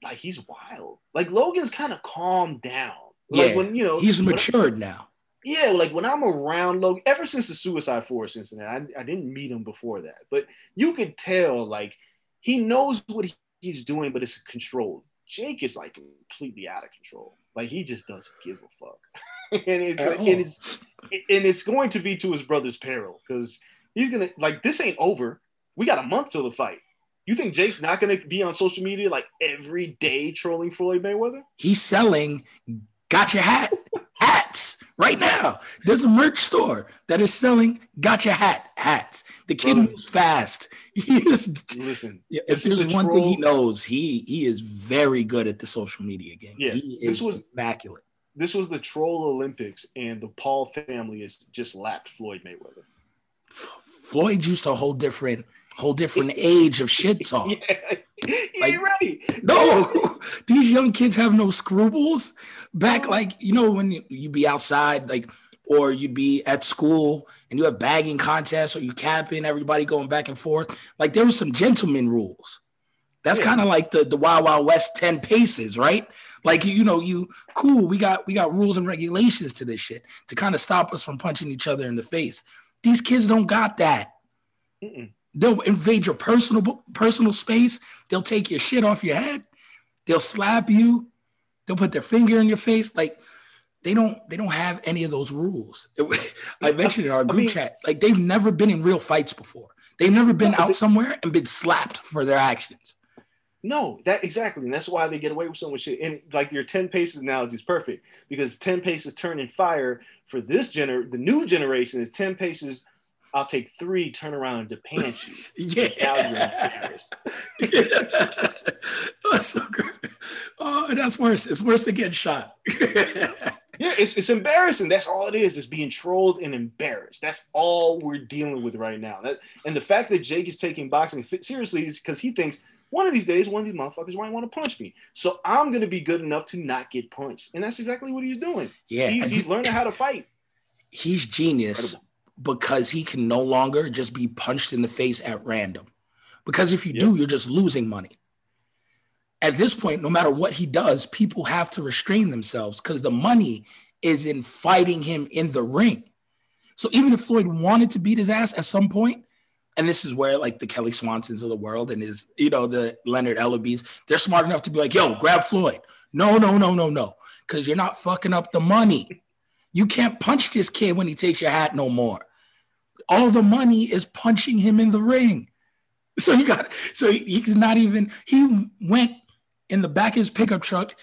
like he's wild. Like Logan's kind of calmed down. Like Yeah, when you know He's matured now. yeah, like when I'm around Logan, ever since the Suicide Forest incident, I, I didn't meet him before that, but you could tell like he knows what he- he's doing, but it's controlled. Jake is like completely out of control. Like he just doesn't give a fuck, and it's and it's and it's going to be to his brother's peril because he's gonna like this ain't over. We got a month till the fight. You think Jake's not gonna be on social media like every day trolling Floyd Mayweather? He's selling gotcha hat hats right now. There's a merch store that is selling gotcha hat hats. The kid Bro. moves fast. He is Listen, if there's the one thing he knows, he he is very good at the social media game. Yeah, he this was- immaculate. this was the troll Olympics, and the Paul family has just lapped Floyd Mayweather. Floyd used a whole different whole different age of shit talk. Yeah, Like- ain't ready. No, these young kids have no scruples. Back like you know when you, you be outside like or you'd be at school and you have bagging contests or you capping everybody going back and forth. Like there was some gentleman rules. That's Yeah. kind of like the the Wild Wild West 10 paces, right? Like you know, you cool, we got we got rules and regulations to this shit to kind of stop us from punching each other in the face. These kids don't got that. Mm-mm. They'll invade your personal personal space. They'll take your shit off your head. They'll slap you. They'll put their finger in your face. Like they don't they don't have any of those rules. I mentioned in our group mean- chat. Like they've never been in real fights before. They've never been out somewhere and been slapped for their actions. No, that exactly, and that's why they get away with so much shit. And like your ten paces analogy is perfect because ten paces turn in fire for this gener the new generation is ten paces. I'll take three, turn around and depant you. Now you're Yeah. that's so good. Oh, that's worse. It's worse than getting shot. Yeah, it's, it's embarrassing. That's all it is. Is being trolled and embarrassed. That's all we're dealing with right now. That and the fact that Jake is taking boxing seriously is because he thinks one of these days, one of these motherfuckers might want to punch me. So I'm gonna be good enough to not get punched, and that's exactly what he's doing. yeah, he's, he's learning how to fight. he's genius Incredible. because he can no longer just be punched in the face at random. Because if you Yep. do, you're just losing money. At this point, no matter what he does, people have to restrain themselves because the money is in fighting him in the ring. So even if Floyd wanted to beat his ass at some point, and this is where like the Kelly Swansons of the world and his, you know, the Leonard Ellerbes, they're smart enough to be like, yo, grab Floyd. No, no, no, no, no. Because you're not fucking up the money. You can't punch this kid when he takes your hat no more. All the money is punching him in the ring. So you got so he's not even he went in the back of his pickup truck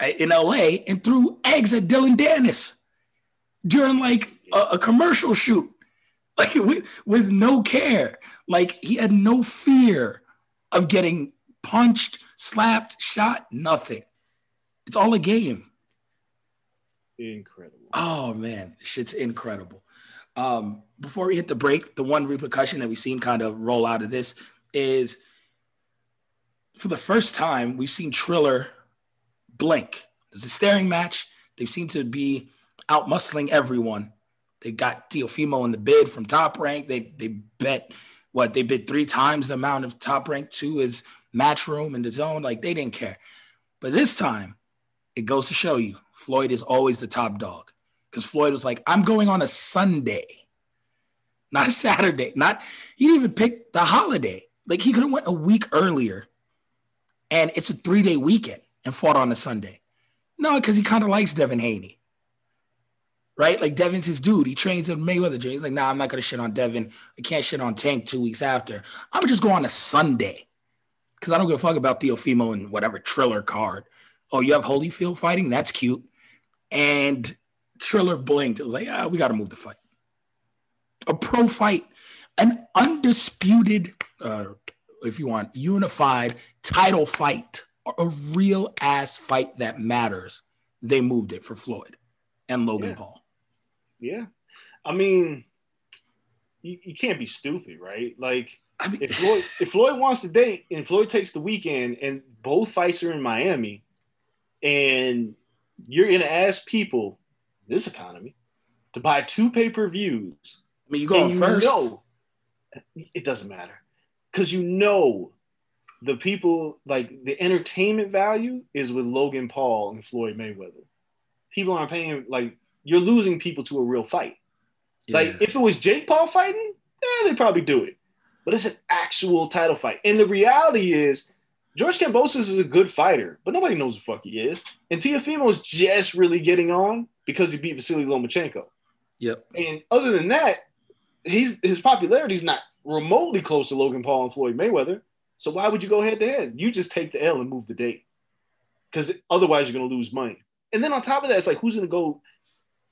uh, in LA and threw eggs at Dillon Danis during like a, a commercial shoot. Like with, with no care. Like he had no fear of getting punched, slapped, shot, nothing. It's all a game. Incredible. Oh man, shit's incredible. Um, before we hit the break, the one repercussion that we've seen kind of roll out of this is for the first time we've seen Triller blink. There's a staring match. They seem to be out muscling everyone. They got Teofimo in the bid from top rank. They they bet what they bid three times the amount of top rank to his Matchroom in DAZN. Like they didn't care. But this time, it goes to show you Floyd is always the top dog. Because Floyd was like, I'm going on a Sunday, not a Saturday. Not he didn't even pick the holiday. Like he could have went a week earlier, and it's a three day weekend and fought on a Sunday. No, because he kind of likes Devin Haney. Right? Like Devin's his dude. He trains in Mayweather. He's like, nah, I'm not gonna shit on Devin. I can't shit on Tank two weeks after. I'm gonna just go on a Sunday. Because I don't give a fuck about Teofimo and whatever Triller card. Oh, you have Holyfield fighting? That's cute. And Triller blinked. It was like, ah, we got to move the fight. A pro fight, an undisputed, uh, if you want, unified title fight, a real ass fight that matters. They moved it for Floyd and Logan Yeah. Paul. Yeah. I mean, you, you can't be stupid, right? Like I mean, if Floyd if Floyd wants to date and Floyd takes the weekend and both fights are in Miami, and you're gonna ask people this economy to buy two pay per views, I mean, you you first? know it doesn't matter because you know the people like the entertainment value is with Logan Paul and Floyd Mayweather. People aren't paying like you're losing people to a real fight. Like if it was Jake Paul fighting, eh, they'd probably do it. But it's an actual title fight. And the reality is, George Kambosos is a good fighter, but nobody knows the fuck he is. And Teofimo's just really getting on because he beat Vasily Lomachenko. Yep. And other than that, he's his popularity's not remotely close to Logan Paul and Floyd Mayweather. So why would you go head to head? You just take the L and move the date. Because otherwise you're gonna lose money. And then on top of that, it's like who's gonna go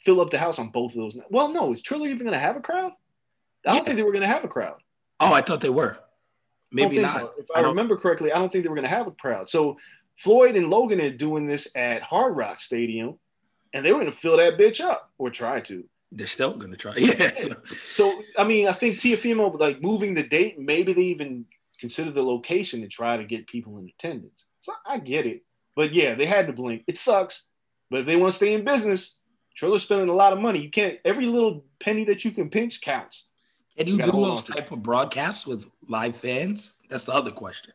fill up the house on both of those? Well, no, is Triller even gonna have a crowd? I don't Yeah. think they were gonna have a crowd. Oh, I thought they were. Maybe don't so. If I I, remember correctly, I don't think they were gonna have a crowd. So Floyd and Logan are doing this at Hard Rock Stadium, and they were gonna fill that bitch up or try to. They're still going to try. Yeah. so- So I mean, I think Teofimo like moving the date. Maybe they even consider the location to try to get people in attendance. So I get it, but yeah, they had to blink. It sucks, but if they want to stay in business, Triller's spending a lot of money. You can't. Every little penny that you can pinch counts. Can you gotta do those on to it. type of broadcasts with live fans? That's the other question.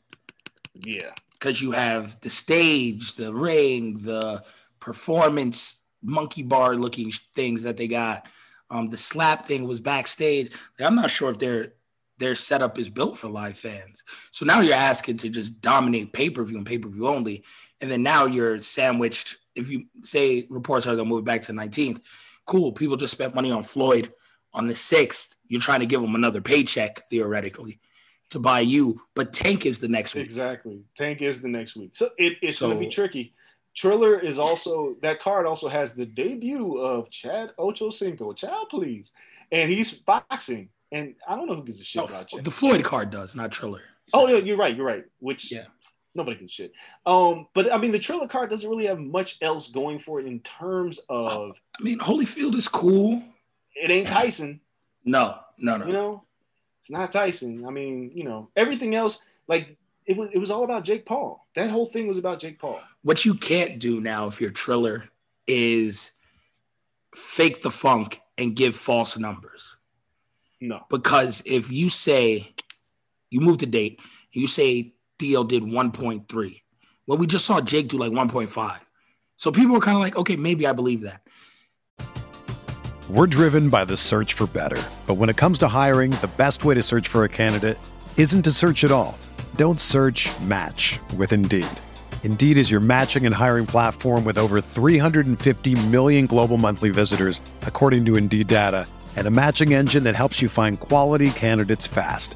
Yeah, because you have the stage, the ring, the performance monkey bar looking things that they got. Um, the slap thing was backstage. I'm not sure if their their setup is built for live fans. So now you're asking to just dominate pay per view and pay per view only, and then now you're sandwiched. If you say reports are going to move back to the 19th, cool. People just spent money on Floyd on the sixth. You're trying to give them another paycheck theoretically to buy you, but Tank is the next week. exactly. Tank is the next week, so it, it's going to be tricky. Triller is also that card also has the debut of Chad Ochocinco. Chad, please, and he's boxing, and I don't know who gives a shit No, about Chad. the Floyd card does, not Triller. Oh, yeah, you're right. You're right. Which Yeah. Nobody can shit. Um, but I mean, the Triller card doesn't really have much else going for it in terms of I mean, Holyfield is cool. it ain't Tyson. No, no, no. You know, it's not Tyson. I mean, you know, everything else like it was. It was all about Jake Paul. That whole thing was about Jake Paul. What you can't do now if you're Triller is fake the funk and give false numbers. No. Because if you say you move the date You say Theo did 1.3. Well, we just saw Jake do like 1.5. So people were kind of like, okay, maybe I believe that. We're driven by the search for better. But when it comes to hiring, the best way to search for a candidate isn't to search at all. Don't search match with Indeed. Indeed is your matching and hiring platform with over 350 million global monthly visitors, according to Indeed data, and a matching engine that helps you find quality candidates fast.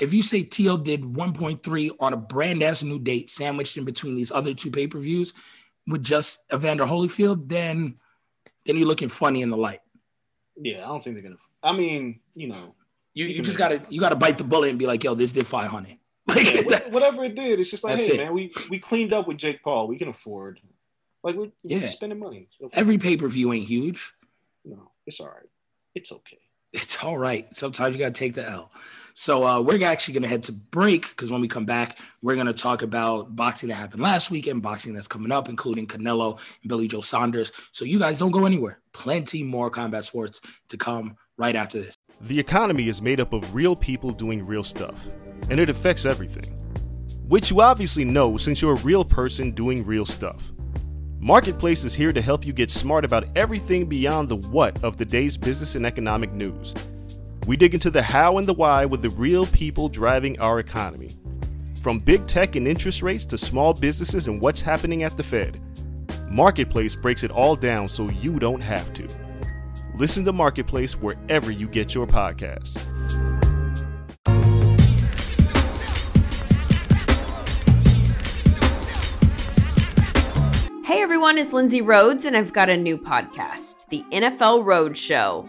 If you say Teal did 1.3 on a brand ass new date sandwiched in between these other two pay per views with just Evander Holyfield, then then you're looking funny in the light. Yeah, I don't think they're gonna. I mean, you know, You you just gotta you gotta bite the bullet and be like, yo, this did 500. Like yeah, whatever it did, it's just like, hey, it. man, we we cleaned up with Jake Paul. We can afford. Like we're, we're Yeah. spending money. Every pay per view ain't huge. no, it's all right. It's okay. It's all right. Sometimes you got to take the L. So uh, we're actually going to head to break because when we come back, we're going to talk about boxing that happened last week and boxing that's coming up, including Canelo and Billy Joe Saunders. So you guys don't go anywhere. Plenty more combat sports to come right after this. The economy is made up of real people doing real stuff, and it affects everything. Which you obviously know since you're a real person doing real stuff. Marketplace is here to help you get smart about everything beyond the what of the day's business and economic news. We dig into the how and the why with the real people driving our economy. From big tech and interest rates to small businesses and what's happening at the Fed. Marketplace breaks it all down so you don't have to. Listen to Marketplace wherever you get your podcasts. Hey everyone, it's Lindsay Rhoades, and I've got a new podcast, The NFL Road Show.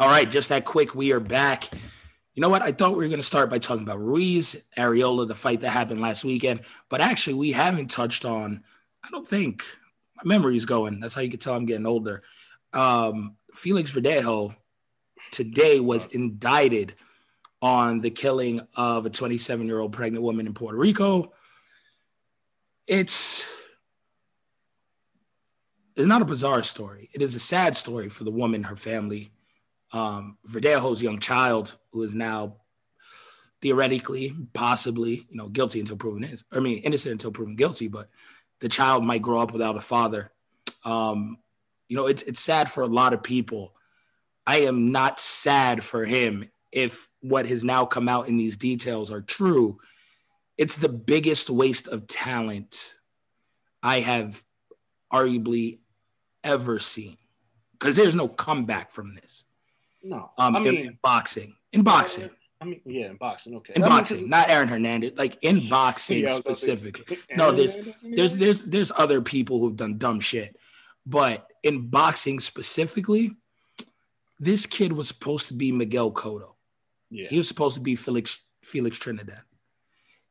All right, just that quick. We are back. You know what? I thought we were going to start by talking about Ruiz, Arreola, the fight that happened last weekend. But actually, we haven't touched on, I don't think, my memory's going. That's how you can tell I'm getting older. Um, Felix Verdejo today was indicted on the killing of a 27 year old pregnant woman in Puerto Rico. It's it's not a bizarre story. It is a sad story for the woman, her family, um, Verdejo's young child, who is now theoretically, possibly, you know, guilty until proven innocent. I mean, innocent until proven guilty, but the child might grow up without a father. Um, you know, it's it's sad for a lot of people. I am not sad for him if what has now come out in these details are true. It's the biggest waste of talent I have arguably ever seen because there's no comeback from this No, um, I in- mean, in boxing. In boxing. I mean, yeah, in boxing, okay. In I mean, boxing, not Aaron Hernandez. Like in boxing Yeah, I was about to say, specifically. No, there's there's there's there's other people who've done dumb shit, but in boxing specifically, this kid was supposed to be Miguel Cotto. yeah, He was supposed to be Felix Felix Trinidad.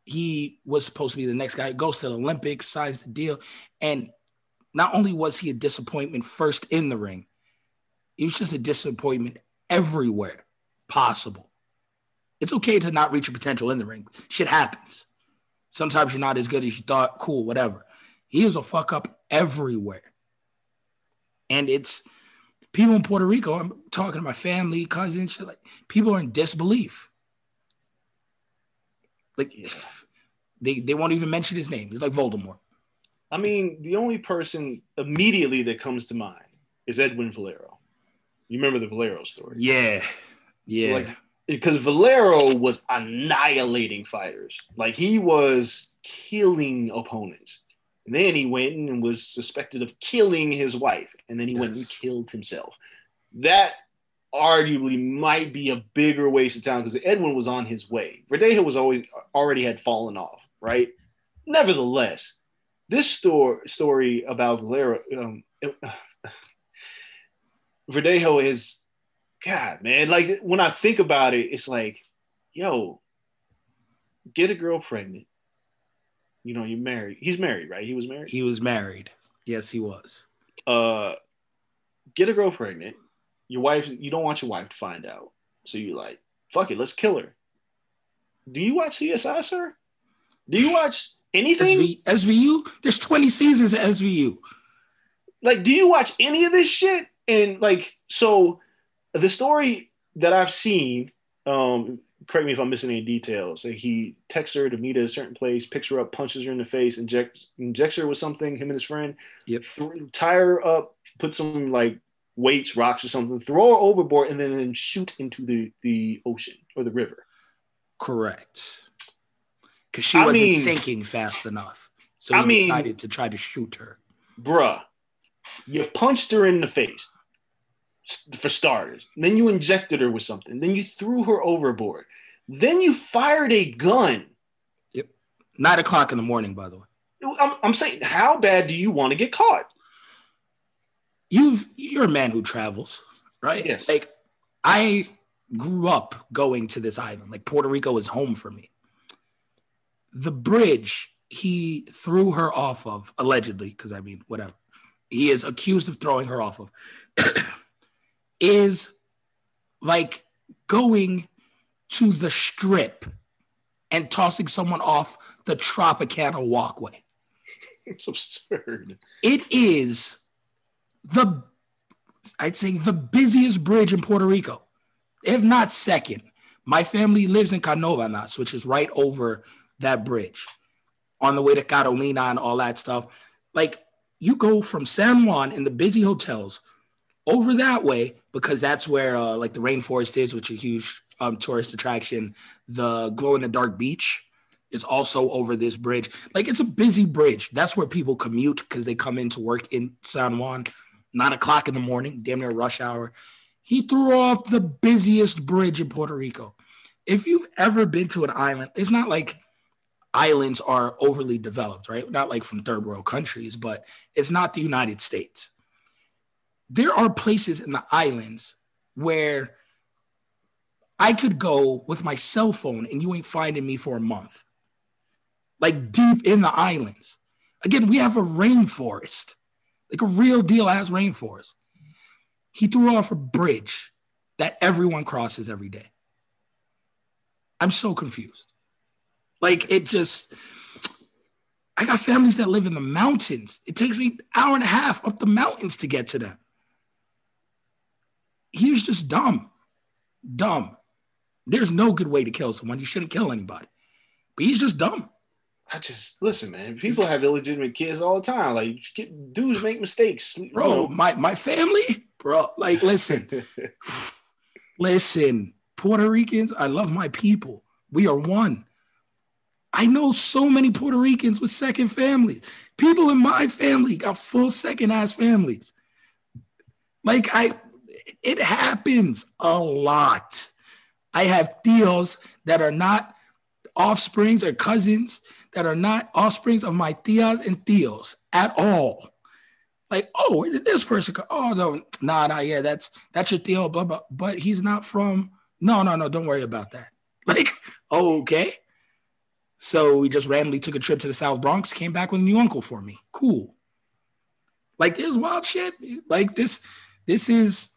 He was supposed to be the next guy. Goes to the Olympics, signs the deal, and not only was he a disappointment first in the ring, he was just a disappointment everywhere possible. It's okay to not reach your potential in the ring. Shit happens. Sometimes you're not as good as you thought. Cool, whatever. He was a fuck up everywhere. And it's people in Puerto Rico, I'm talking to my family, cousins, shit, like people are in disbelief. Like they, they won't even mention his name. He's like Voldemort. I mean, the only person immediately that comes to mind is Edwin Valero. You remember the Valero story? Yeah. Yeah. Like, because Valero was annihilating fighters. Like he was killing opponents. And then he went and was suspected of killing his wife. And then he went and killed himself. That arguably might be a bigger waste of time because Edwin was on his way. Verdejo was always already had fallen off, right? Nevertheless, this story story about Valero, um, Verdejo is, God, man. Like when I think about it, it's like, yo, get a girl pregnant. You know, you're married. He's married, right? He was married. He was married. Yes, he was. uh, get a girl pregnant. Your wife, you don't want your wife to find out. So you're like, fuck it, let's kill her. Do you watch CSI, sir? Do you watch anything? SV, SVU, there's 20 seasons of SVU. like do you watch any of this shit and like so the story that i've seen um correct me if i'm missing any details like he texts her to meet at a certain place picks her up punches her in the face injects injects her with something him and his friend Yep. th- tie her up put some like weights rocks or something throw her overboard and then, then shoot into the the ocean or the river Correct. Because she I wasn't mean- sinking fast enough. So I he mean- decided to try to shoot her. bruh, you punched her in the face for starters. Then you injected her with something. Then you threw her overboard. Then you fired a gun. Yep. Nine o'clock in the morning, by the way. I'm, I'm saying, how bad do you want to get caught? You've you're a man who travels, right? Yes. Like I grew up going to this island. Like Puerto Rico is home for me. The bridge he threw her off of, allegedly, because I mean, whatever. He is accused of throwing her off of, is like going to the strip and tossing someone off the Tropicana walkway. It's absurd. It is the, I'd say, the busiest bridge in Puerto Rico, if not second. My family lives in Canovanas, which is right over that bridge on the way to Carolina and all that stuff. Like you go from San Juan in the busy hotels over that way because that's where uh, like the rainforest is, which is a huge um, tourist attraction. The glow in the dark beach is also over this bridge. Like it's a busy bridge. That's where people commute because they come into work in San Juan, nine o'clock in the morning, damn near rush hour. He threw off the busiest bridge in Puerto Rico. If you've ever been to an island, it's not like islands are overly developed, right? Not like from third world countries, but it's not the United States. There are places in the islands where I could go with my cell phone and you ain't finding me for a month. Like deep in the islands. Again, we have a rainforest, like a real deal ass rainforest. He threw off a bridge that everyone crosses every day. I'm so confused. Like it just, I got families that live in the mountains. It takes me an hour and a half up the mountains to get to them. He was just dumb, dumb. There's no good way to kill someone. You shouldn't kill anybody. But he's just dumb. I just listen, man. People have illegitimate kids all the time. Like dudes make mistakes, you Bro, know. my, my family, bro, like listen, listen, Puerto Ricans, I love my people. We are one. I know so many Puerto Ricans with second families. People in my family got full second ass families. Like I it happens a lot. I have tios that are not offsprings or cousins that are not offsprings of my tias and tios at all. Like, oh, where did this person go? Oh, no, nah, nah, yeah, that's that's your tio, blah blah. But he's not from. No, no, no, don't worry about that. Like, okay. So we just randomly took a trip to the South Bronx, came back with a new uncle for me. Cool. Like, there's wild shit. Like this, this is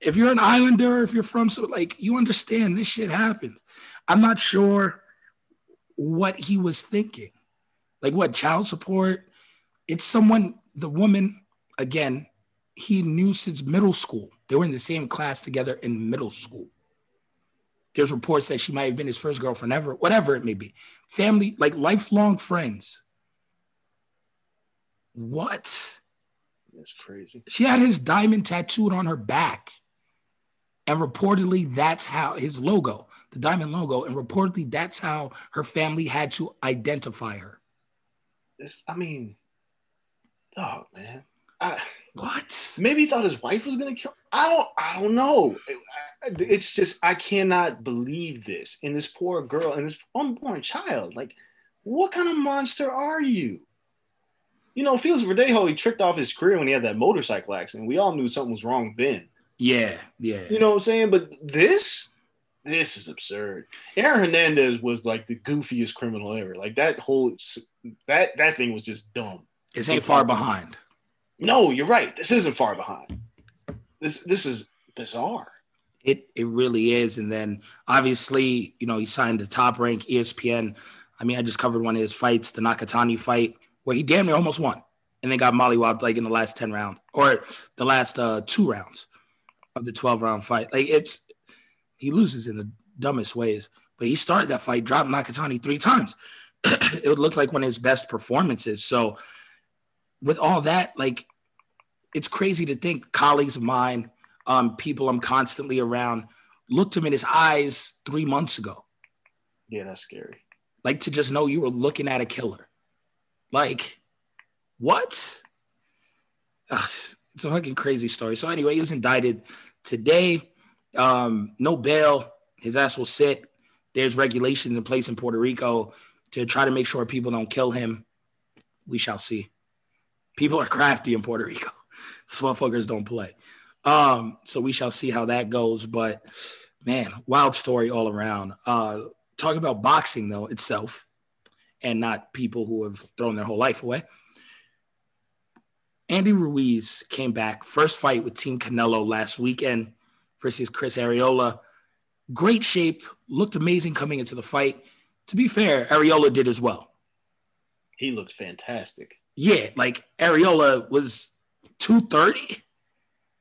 if you're an islander, if you're from so like you understand this shit happens. I'm not sure what he was thinking. Like what child support? It's someone, the woman, again, he knew since middle school. They were in the same class together in middle school. There's reports that she might have been his first girlfriend ever, whatever it may be. Family, like lifelong friends. What? That's crazy. She had his diamond tattooed on her back. And reportedly, that's how his logo, the diamond logo, and reportedly, that's how her family had to identify her. This, I mean, dog, man. I, What? maybe he thought his wife was gonna kill. I don't. I don't know. It's just I cannot believe this. And this poor girl and this unborn child. Like, what kind of monster are you? You know, Felix Verdejo, he tricked off his career when he had that motorcycle accident. We all knew something was wrong then. Yeah, yeah. You know what I'm saying? But this, this is absurd. Aaron Hernandez was like the goofiest criminal ever. Like that whole that that thing was just dumb. This ain't far behind. No, you're right. This isn't far behind. This this is bizarre. It it really is. And then obviously, you know, he signed the top rank ESPN. I mean, I just covered one of his fights, the Nakatani fight, where he damn near almost won. And then got mollywopped like in the last 10 rounds or the last uh two rounds of the 12 round fight. Like it's he loses in the dumbest ways. But he started that fight, dropped Nakatani three times. it would look like one of his best performances. So with all that, like it's crazy to think colleagues of mine, um, people I'm constantly around, looked him in his eyes three months ago. Yeah, that's scary. Like to just know you were looking at a killer. Like, what? Ugh, it's a fucking crazy story. So anyway, he was indicted today. Um, no bail. His ass will sit. There's regulations in place in Puerto Rico to try to make sure people don't kill him. We shall see. People are crafty in Puerto Rico. Small fuckers don't play. Um, so we shall see how that goes. But man, wild story all around. Uh, talking about boxing though itself, and not people who have thrown their whole life away. Andy Ruiz came back, first fight with Team Canelo last weekend versus Chris Arreola. Great shape, looked amazing coming into the fight. To be fair, Arreola did as well. He looked fantastic. Yeah, like Arreola was 230.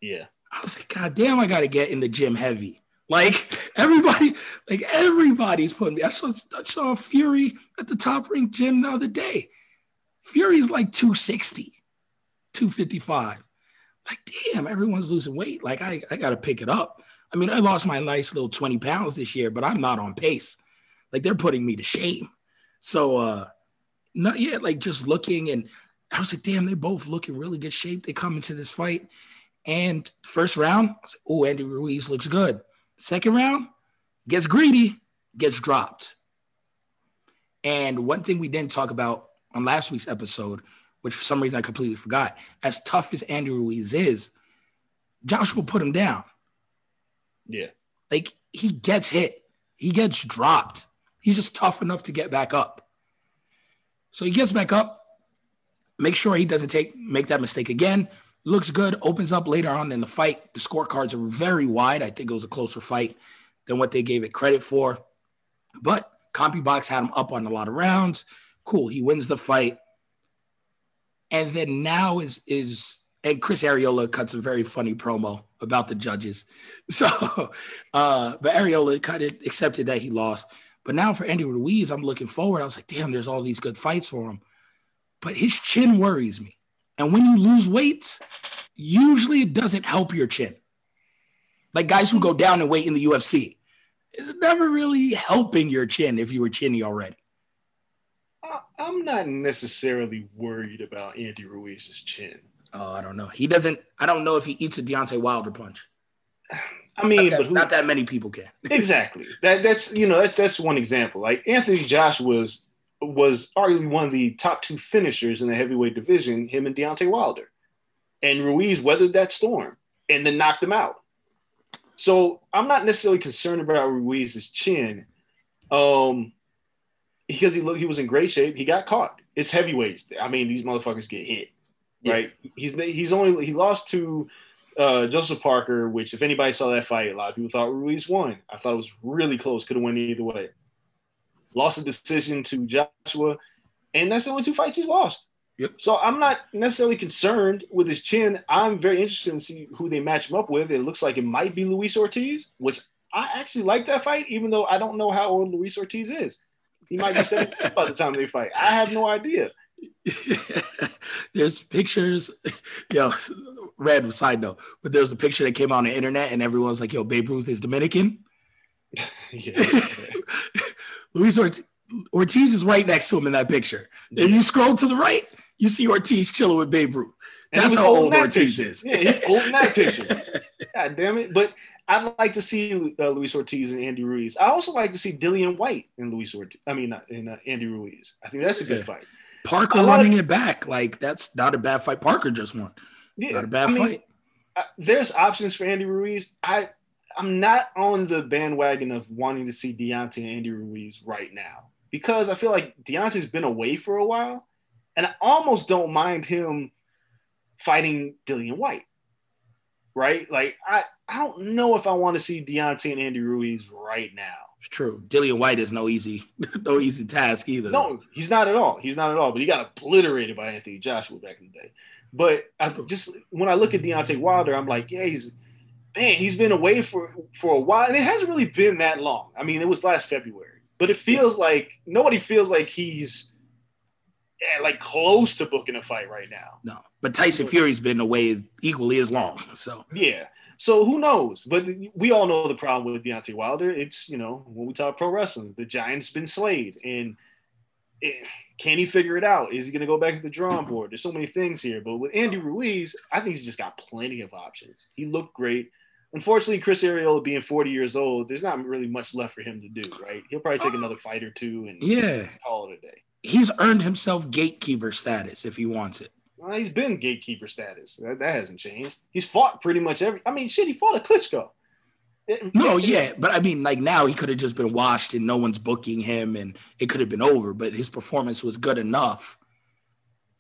Yeah. I was like, God damn, I gotta get in the gym heavy. Like everybody, like everybody's putting me. I saw, I saw Fury at the top rank gym the other day. Fury's like 260, 255. Like, damn, everyone's losing weight. Like, I, I gotta pick it up. I mean, I lost my nice little 20 pounds this year, but I'm not on pace. Like, they're putting me to shame. So uh not yet, like just looking and I was like, damn, they both look in really good shape. They come into this fight. And first round, oh, Andy Ruiz looks good. Second round, gets greedy, gets dropped. And one thing we didn't talk about on last week's episode, which for some reason I completely forgot, as tough as Andy Ruiz is, Joshua put him down. Yeah. Like he gets hit, he gets dropped. He's just tough enough to get back up. So he gets back up, make sure he doesn't take make that mistake again. Looks good, opens up later on in the fight. The scorecards are very wide. I think it was a closer fight than what they gave it credit for. But CompuBox had him up on a lot of rounds. Cool. He wins the fight. And then now is is and Chris Arreola cuts a very funny promo about the judges. So uh but Arreola kind of accepted that he lost. But now for Andy Ruiz, I'm looking forward. I was like, damn, there's all these good fights for him. But his chin worries me. And when you lose weight, usually it doesn't help your chin. Like guys who go down in weight in the UFC, it's never really helping your chin if you were chinny already. I'm not necessarily worried about Andy Ruiz's chin. Oh, I don't know. He doesn't. I don't know if he eats a Deontay Wilder punch. I mean, Not that, but who, not that many people can. exactly. That that's you know that, that's one example. Like Anthony Joshua was arguably one of the top two finishers in the heavyweight division. Him and Deontay Wilder, and Ruiz weathered that storm and then knocked him out. So I'm not necessarily concerned about Ruiz's chin, um, because he look he was in great shape. He got caught. It's heavyweights. I mean, these motherfuckers get hit, Yeah. right? He's he's only he lost to uh, Joseph Parker, which if anybody saw that fight, a lot of people thought Ruiz won. I thought it was really close. Could have went either way. Lost a decision to Joshua, and that's the only two fights he's lost. Yep. So I'm not necessarily concerned with his chin. I'm very interested in see who they match him up with. It looks like it might be Luis Ortiz, which I actually like that fight, even though I don't know how old Luis Ortiz is. He might be 70 by the time they fight. I have no idea. there's pictures. Yo, random side note, but there's a picture that came out on the internet, and everyone's like, "Yo, Babe Ruth is Dominican." Yeah. Luis Ortiz, Ortiz is right next to him in that picture. If you scroll to the right, you see Ortiz chilling with Babe Ruth. That's how old Ortiz picture. is. Yeah, he's holding that picture. God damn it. But I'd like to see uh, Luis Ortiz and Andy Ruiz. I also like to see Dillian Whyte and Luis Ortiz. I mean, not in uh, Andy Ruiz. I think that's a good Yeah. fight. Parker lot of- running it back, like that's not a bad fight. Parker just won. Yeah, Not a bad I mean, fight. uh, there's options for Andy Ruiz. I I'm not on the bandwagon of wanting to see Deontay and Andy Ruiz right now because I feel like Deontay's been away for a while, and I almost don't mind him fighting Dillian Whyte. Right? Like I I don't know if I want to see Deontay and Andy Ruiz right now. It's true. Dillian Whyte is no easy, no easy task either. No, he's not at all. He's not at all. But he got obliterated by Anthony Joshua back in the day. But I just when I look at Deontay Wilder, I'm like, yeah, he's man, he's been away for for a while, and it hasn't really been that long. I mean, it was last February, but it feels like nobody feels like he's eh, like close to booking a fight right now. no. But Tyson Fury's been away equally as long. So Yeah. So who knows? But we all know the problem with Deontay Wilder. It's you know when we talk pro wrestling, the Giant's been slayed, and it, can he figure it out? Is he going to go back to the drawing board? There's so many things here. But with Andy Ruiz, I think he's just got plenty of options. He looked great. Unfortunately, Chris Arreola being 40 years old, there's not really much left for him to do. Right? He'll probably take oh. another fight or two and yeah, call it a day. he's earned himself gatekeeper status if he wants it. Well, he's been gatekeeper status. That, that hasn't changed. He's fought pretty much every. I mean, shit, he fought a Klitschko. It- No, it- yeah, but I mean, like now he could have just been washed and no one's booking him, and it could have been over. But his performance was good enough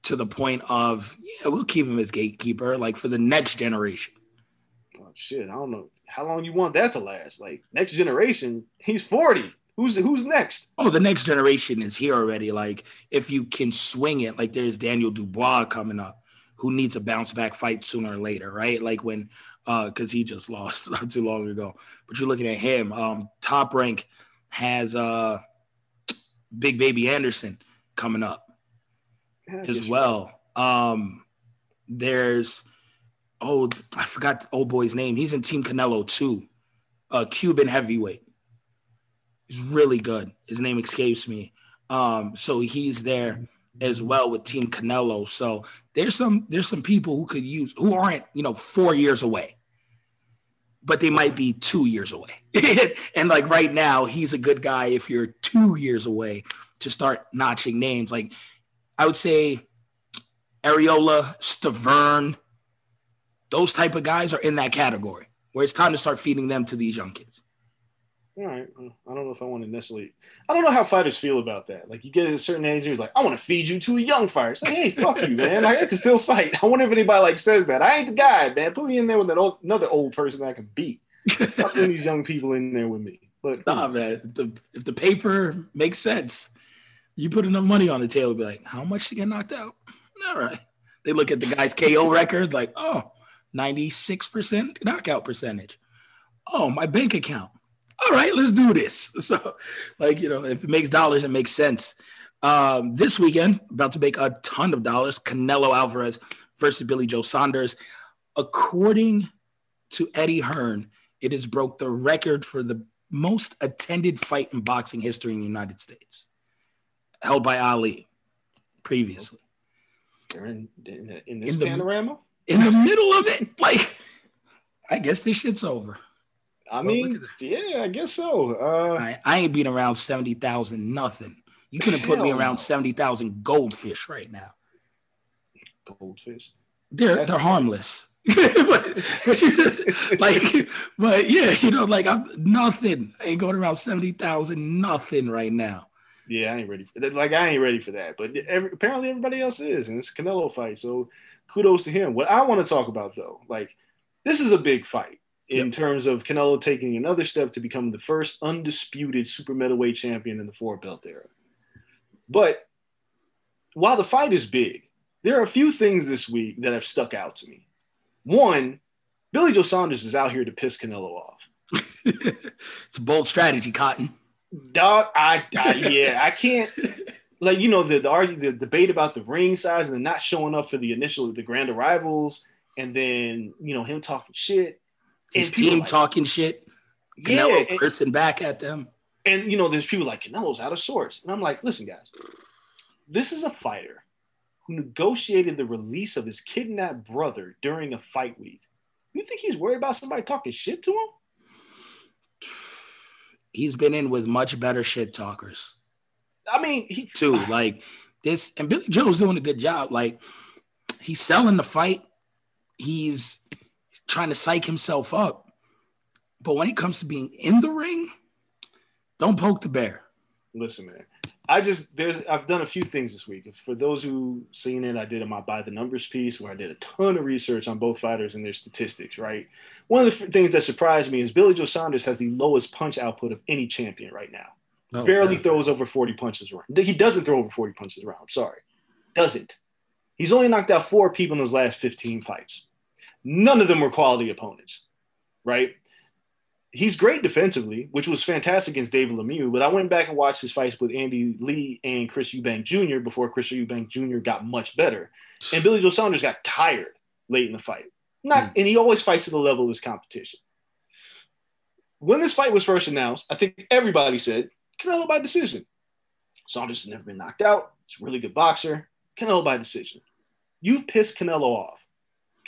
to the point of yeah, we'll keep him as gatekeeper, like for the next generation. Shit, I don't know how long you want that to last. Like next generation, he's forty. Who's who's next? Oh, the next generation is here already. Like if you can swing it, like there's Daniel Dubois coming up, who needs a bounce back fight sooner or later, right? Like when, uh, because he just lost not too long ago. But you're looking at him. Um, top rank has uh, Big Baby Anderson coming up. As well. Um, there's oh, I forgot the old boy's name. He's in Team Canelo too. A Cuban heavyweight. He's really good. His name escapes me. Um, so he's there as well with Team Canelo. So there's some there's some people who could use who aren't you know four years away, but they might be two years away. and like right now, he's a good guy if you're two years away to start notching names. Like I would say Arreola, Stiverne, those type of guys are in that category where it's time to start feeding them to these young kids. All right. I don't know if I want to necessarily. I don't know how fighters feel about that. Like you get at a certain age, and he's like, I want to feed you to a young fighter. It's like, hey, fuck you, man. Like I can still fight. I wonder if anybody like says that. I ain't the guy, man. Put me in there with an old, another old person I can beat. Stop putting these young people in there with me. But Nah, man. If the, if the paper makes sense, you put enough money on the table, be like, how much to get knocked out? All right. They look at the guy's KO record, like, oh, 96% knockout percentage. Oh, my bank account. All right, let's do this. So, like, you know, if it makes dollars, it makes sense. Um, this weekend, about to make a ton of dollars. Canelo Alvarez versus Billy Joe Saunders. According to Eddie Hearn, it has broke the record for the most attended fight in boxing history in the United States, held by Ali previously. in, in, in this In the- panorama. In the middle of it, like, I guess this shit's over. I mean, yeah, I guess so. Uh, I, I ain't been around 70,000 nothing. You could have put me around no. 70,000 goldfish right now. goldfish. They're That's- they're harmless. but, but you- like, but yeah, you know, like I'm nothing. I ain't going around 70,000 nothing right now. Yeah, I ain't ready for that. Like I ain't ready for that. But every, apparently everybody else is, and it's a Canelo fight. So kudos to him. What I want to talk about though, like this is a big fight in Yep. terms of Canelo taking another step to become the first undisputed super middleweight champion in the four belt era. But while the fight is big, there are a few things this week that have stuck out to me. One, Billy Joe Saunders is out here to piss Canelo off. it's a bold strategy, Cotton. Dog, I, I yeah, I can't like you know the the, argue, the debate about the ring size and then not showing up for the initial the grand arrivals, and then you know him talking shit, His team like- talking shit. yeah, Canelo and- cursing back at them. and you know, there's people like Canelo's out of sorts, and I'm like, listen, guys, this is a fighter who negotiated the release of his kidnapped brother during a fight week. You think he's worried about somebody talking shit to him? He's been in with much better shit talkers I mean, he too. Like this, and Billy Joe's doing a good job. Like he's selling the fight. He's trying to psych himself up. But when it comes to being in the ring, don't poke the bear. listen, man. I just there's I've done a few things this week. For those who seen it, I did my by the numbers piece where I did a ton of research on both fighters and their statistics. Right. One of the f- things that surprised me is Billy Joe Saunders has the lowest punch output of any champion right now. Oh, barely yeah. throws over 40 punches around. He doesn't throw over 40 punches around. I'm sorry. Doesn't. He's only knocked out four people in his last 15 fights. None of them were quality opponents, right? He's great defensively, which was fantastic against David Lemieux. But I went back and watched his fights with Andy Lee and Chris Eubank Jr. before Chris Eubank Jr. got much better. And Billy Joe Saunders got tired late in the fight. Not, hmm. and he always fights at the level of his competition. When this fight was first announced, I think everybody said Canelo by decision. Saunders has never been knocked out. He's a really good boxer. Canelo by decision. You've pissed Canelo off.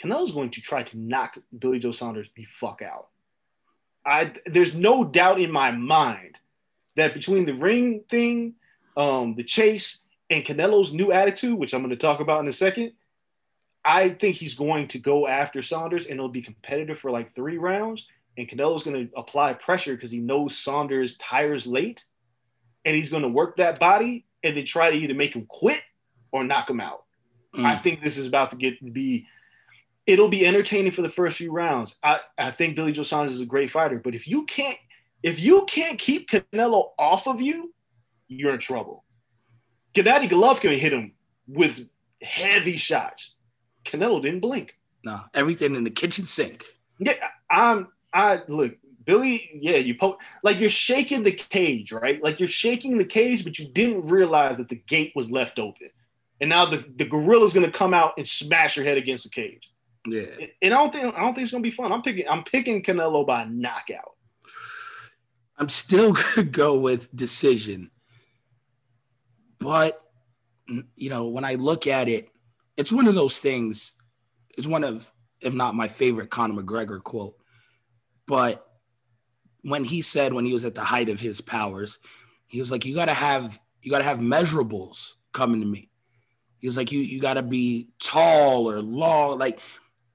Canelo's going to try to knock Billy Joe Saunders the fuck out. I there's no doubt in my mind that between the ring thing, um, the chase, and Canelo's new attitude, which I'm going to talk about in a second, I think he's going to go after Saunders and it'll be competitive for like three rounds. And Canelo's going to apply pressure because he knows Saunders tires late and he's going to work that body and then try to either make him quit or knock him out. Mm. I think this is about to get be. It'll be entertaining for the first few rounds. I, I think Billy Joe Saunders is a great fighter, but if you can't if you can't keep Canelo off of you, you're in trouble. Gennady Golovkin hit him with heavy shots. Canelo didn't blink. No, everything in the kitchen sink. Yeah, I'm. I look, Billy. Yeah, you poke like you're shaking the cage, right? Like you're shaking the cage, but you didn't realize that the gate was left open, and now the the gorilla's gonna come out and smash your head against the cage. Yeah. And I don't think I don't think it's gonna be fun. I'm picking I'm picking Canelo by knockout. I'm still gonna go with decision. But you know, when I look at it, it's one of those things. It's one of, if not my favorite Conor McGregor quote. But when he said when he was at the height of his powers, he was like, "You gotta have, you gotta have measurables coming to me." He was like, "You, you gotta be tall or long. Like,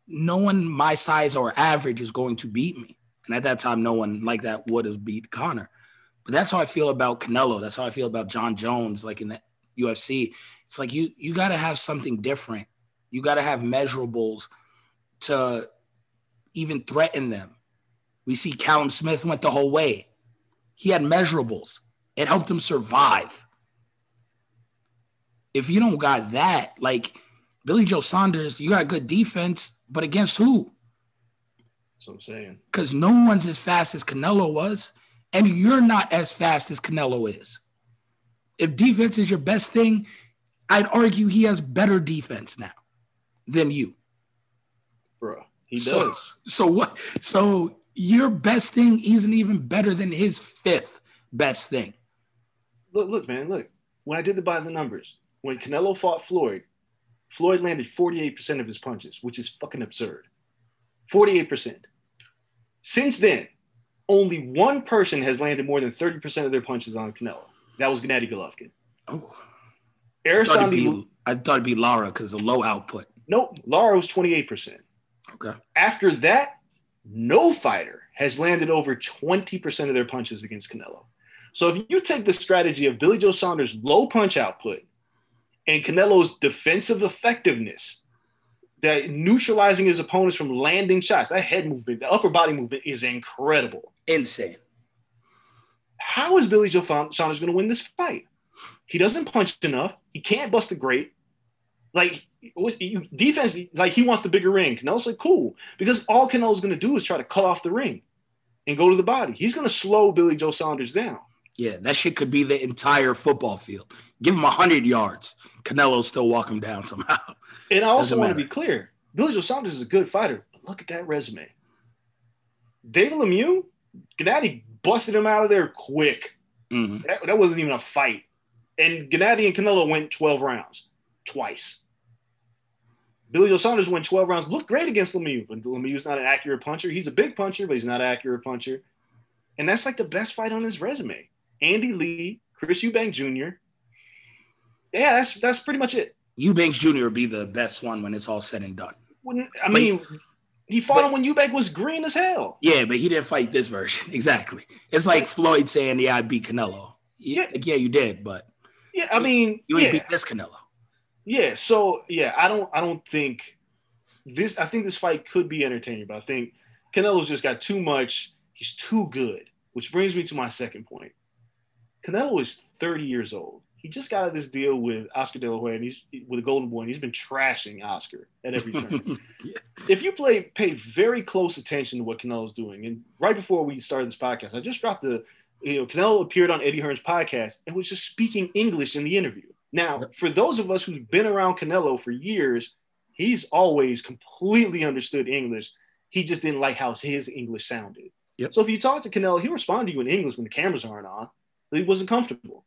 no one my size or average is going to beat me." And at that time, no one like that would have beat Conor. But that's how I feel about Canelo. That's how I feel about Jon Jones, like in the UFC. It's like you you got to have something different. You got to have measurables to even threaten them. We see Callum Smith went the whole way. He had measurables. It helped him survive. If you don't got that, like Billy Joe Saunders, you got good defense, but against who? That's what I'm saying. because no one's as fast as Canelo was, and you're not as fast as Canelo is. If defense is your best thing, I'd argue he has better defense now than you. Bro, he So- does. So what? So your best thing isn't even better than his fifth best thing. Look, look, man, look. When I did the by the numbers, when Canelo fought Floyd, Floyd landed 48% of his punches, which is fucking absurd. 48%. Since then, only one person has landed more than 30% of their punches on Canelo. That was Gennady Golovkin. Oh, I thought it'd be, I thought it'd be Lara because of low output. nope, Lara was 28%. Okay. After that, no fighter has landed over 20% of their punches against Canelo. So if you take the strategy of Billy Joe Saunders' low punch output and Canelo's defensive effectiveness, that neutralizing his opponents from landing shots, that head movement, the upper body movement is incredible. Insane. How is Billy Joe Saunders going to win this fight? He doesn't punch enough. He can't bust a great. Like defense like he wants the bigger ring. Canelo's like cool because all Canelo's going to do is try to cut off the ring and go to the body. He's going to slow Billy Joe Saunders down. Yeah, that shit could be the entire football field. Give him hundred yards, Canelo still walk him down somehow. And I also want to be clear: Billy Joe Saunders is a good fighter, but look at that resume. David Lemieux, Gennady busted him out of there quick. Mhm. That, that wasn't even a fight. And Gennady and Canelo went 12 rounds twice. Billy Joe Saunders went 12 rounds, looked great against Lemieux, but Lemieux's not an accurate puncher. He's a big puncher, but he's not an accurate puncher. And that's like the best fight on his resume. Andy Lee, Chris Eubank Jr. Yeah, that's that's pretty much it. Eubanks Jr. will be the best one when it's all said and done. When, I But- mean, he fought but- him when Eubank was green as hell. Yeah, but he didn't fight this version. Exactly. It's like Floyd saying, "Yeah, I beat Canelo." Yeah, Yeah. like, yeah, you did, but Yeah, I mean, you ain't yeah. beat this Canelo. Yeah, so yeah, I don't I don't think this I think this fight could be entertaining, but I think Canelo's just got too much. He's too good, which brings me to my second point. Canelo is 30 years old. He just got out of this deal with Oscar De La Hoya and he's with the Golden Boy, and he's been trashing Oscar at every turn. Yeah. if you play pay very close attention to what Canelo's doing, and right before we started this podcast, I just dropped the you know Canelo appeared on Eddie Hearn's podcast and was just speaking English in the interview. Now, for those of us who've been around Canelo for years, he's always completely understood English. He just didn't like how his English sounded. Yep. So if you talk to Canelo, he'll respond to you in English when the cameras aren't on. But he wasn't comfortable.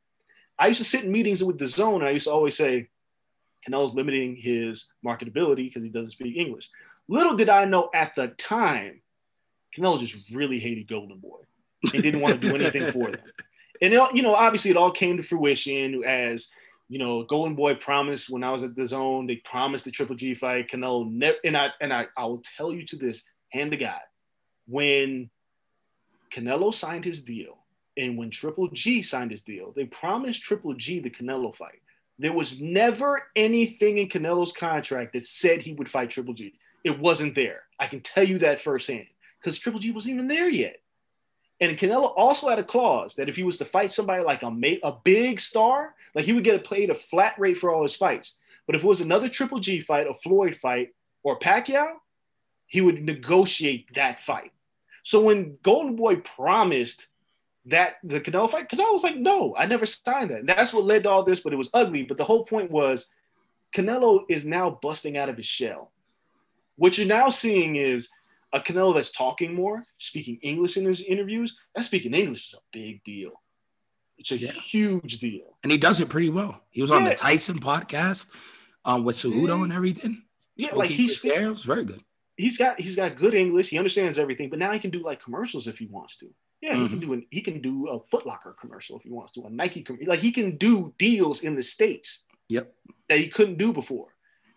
I used to sit in meetings with DAZN, and I used to always say, Canelo's limiting his marketability because he doesn't speak English. Little did I know at the time, Canelo just really hated Golden Boy and didn't want to do anything for them. And it, you know, obviously, it all came to fruition as you know, Golden Boy promised when I was at DAZN. They promised the Triple G fight. Canelo never, and I and I, I will tell you to this, hand to God, when Canelo signed his deal and when Triple G signed his deal, they promised Triple G the Canelo fight. There was never anything in Canelo's contract that said he would fight Triple G. It wasn't there. I can tell you that firsthand because Triple G wasn't even there yet. And Canelo also had a clause that if he was to fight somebody like a ma- a big star, like he would get paid a flat rate for all his fights. But if it was another Triple G fight, a Floyd fight, or Pacquiao, he would negotiate that fight. So when Golden Boy promised that the Canelo fight, Canelo was like, no, I never signed that. And that's what led to all this, but it was ugly. But the whole point was Canelo is now busting out of his shell. What you're now seeing is a Canelo that's talking more, speaking English in his interviews. That speaking English is a big deal. It's a Yeah. huge deal. and he does it pretty well. He was on the Tyson podcast um, with Cejudo Yeah. and everything. Yeah, Spoke like he's there. It was very good. he's got he's got good English. He understands everything, but now he can do like commercials if he wants to. Yeah, he can do an, he can do a Foot Locker commercial if he wants to, a Nike com- like he can do deals in the states Yep. that he couldn't do before.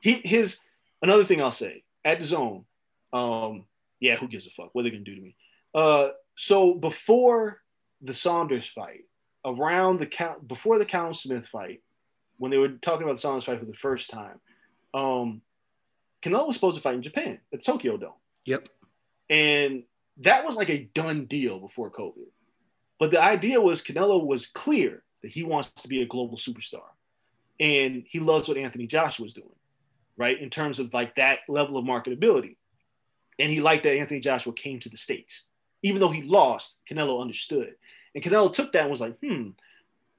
He his another thing I'll say at DAZN. Um, yeah, who gives a fuck? What are they gonna do to me? Uh, so before the Saunders fight, around the count before the Callum Smith fight, when they were talking about the Saunders fight for the first time, um, Canelo was supposed to fight in Japan at the Tokyo Dome. Yep. And that was like a done deal before COVID. But the idea was Canelo was clear that he wants to be a global superstar. And he loves what Anthony Joshua was doing, right? In terms of like that level of marketability. And he liked that Anthony Joshua came to the States. Even though he lost, Canelo understood. And Canelo took that and was like, hmm,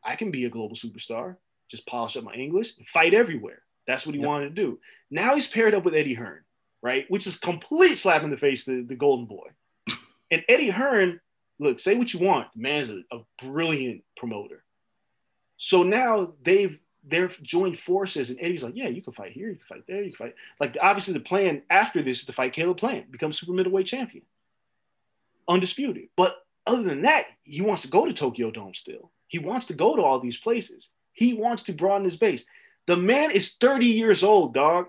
I can be a global superstar, just polish up my English and fight everywhere. That's what he Yep. wanted to do. Now he's paired up with Eddie Hearn, right? Which is complete slap in the face to the Golden Boy. And Eddie Hearn, look, say what you want, the man's a, a brilliant promoter. So now they've they've joined forces, and Eddie's like, yeah, you can fight here, you can fight there, you can fight. Like obviously the plan after this is to fight Caleb Plant, become super middleweight champion, undisputed. But other than that, he wants to go to Tokyo Dome still. He wants to go to all these places. He wants to broaden his base. The man is 30 years old, dog.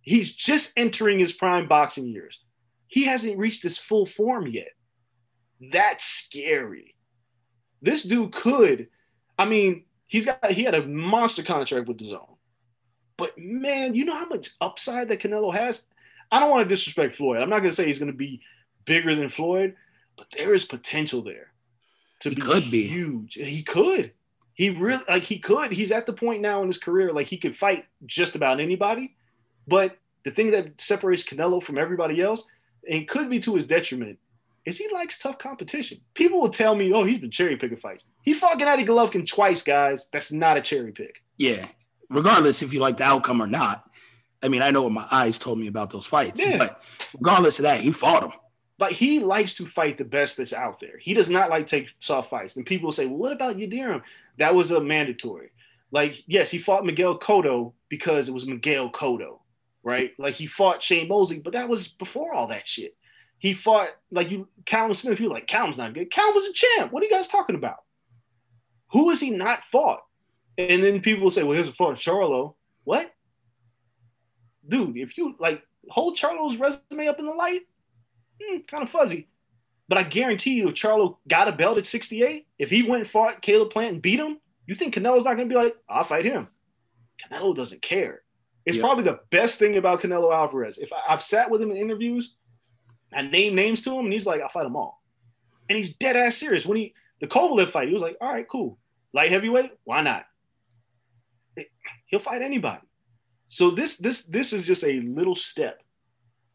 He's just entering his prime boxing years. He hasn't reached his full form yet. That's scary. This dude could, I mean, he's got he had a monster contract with DAZN. But man, you know how much upside that Canelo has? I don't want to disrespect Floyd. I'm not gonna say he's gonna be bigger than Floyd, but there is potential there to He be could be. huge. He could. He really like he could. He's at the point now in his career like he could fight just about anybody. But the thing that separates Canelo from everybody else, and could be to his detriment, is he likes tough competition. People will tell me, oh, he's been cherry picking fights. He fought Gennady Golovkin twice, guys. That's not a cherry pick. Yeah. Regardless if you like the outcome or not. I mean, I know what my eyes told me about those fights, Yeah. but regardless of that, he fought him. Like he likes to fight the best that's out there. He does not like take soft fights. And people will say, well, what about Yildirim? That was a mandatory. Like, yes, he fought Miguel Cotto because it was Miguel Cotto, right? Like he fought Shane Mosley, but that was before all that shit. He fought like you, Callum Smith. People were like Callum's not good. Callum was a champ. What are you guys talking about? Who has he not fought? And then people will say, well, here's a fought Charlo. What? Dude, if you like hold Charlo's resume up in the light, hmm, kind of fuzzy. But I guarantee you, if Charlo got a belt at 68, if he went and fought Caleb Plant and beat him, you think Canelo's not going to be like, I'll fight him. Canelo doesn't care. It's Yeah. probably the best thing about Canelo Alvarez. If I, I've sat with him in interviews, I name names to him, and he's like, I'll fight them all. And he's dead ass serious. When he, the Kovalev fight, he was like, all right, cool. Light heavyweight, why not? He'll fight anybody. So this this this is just a little step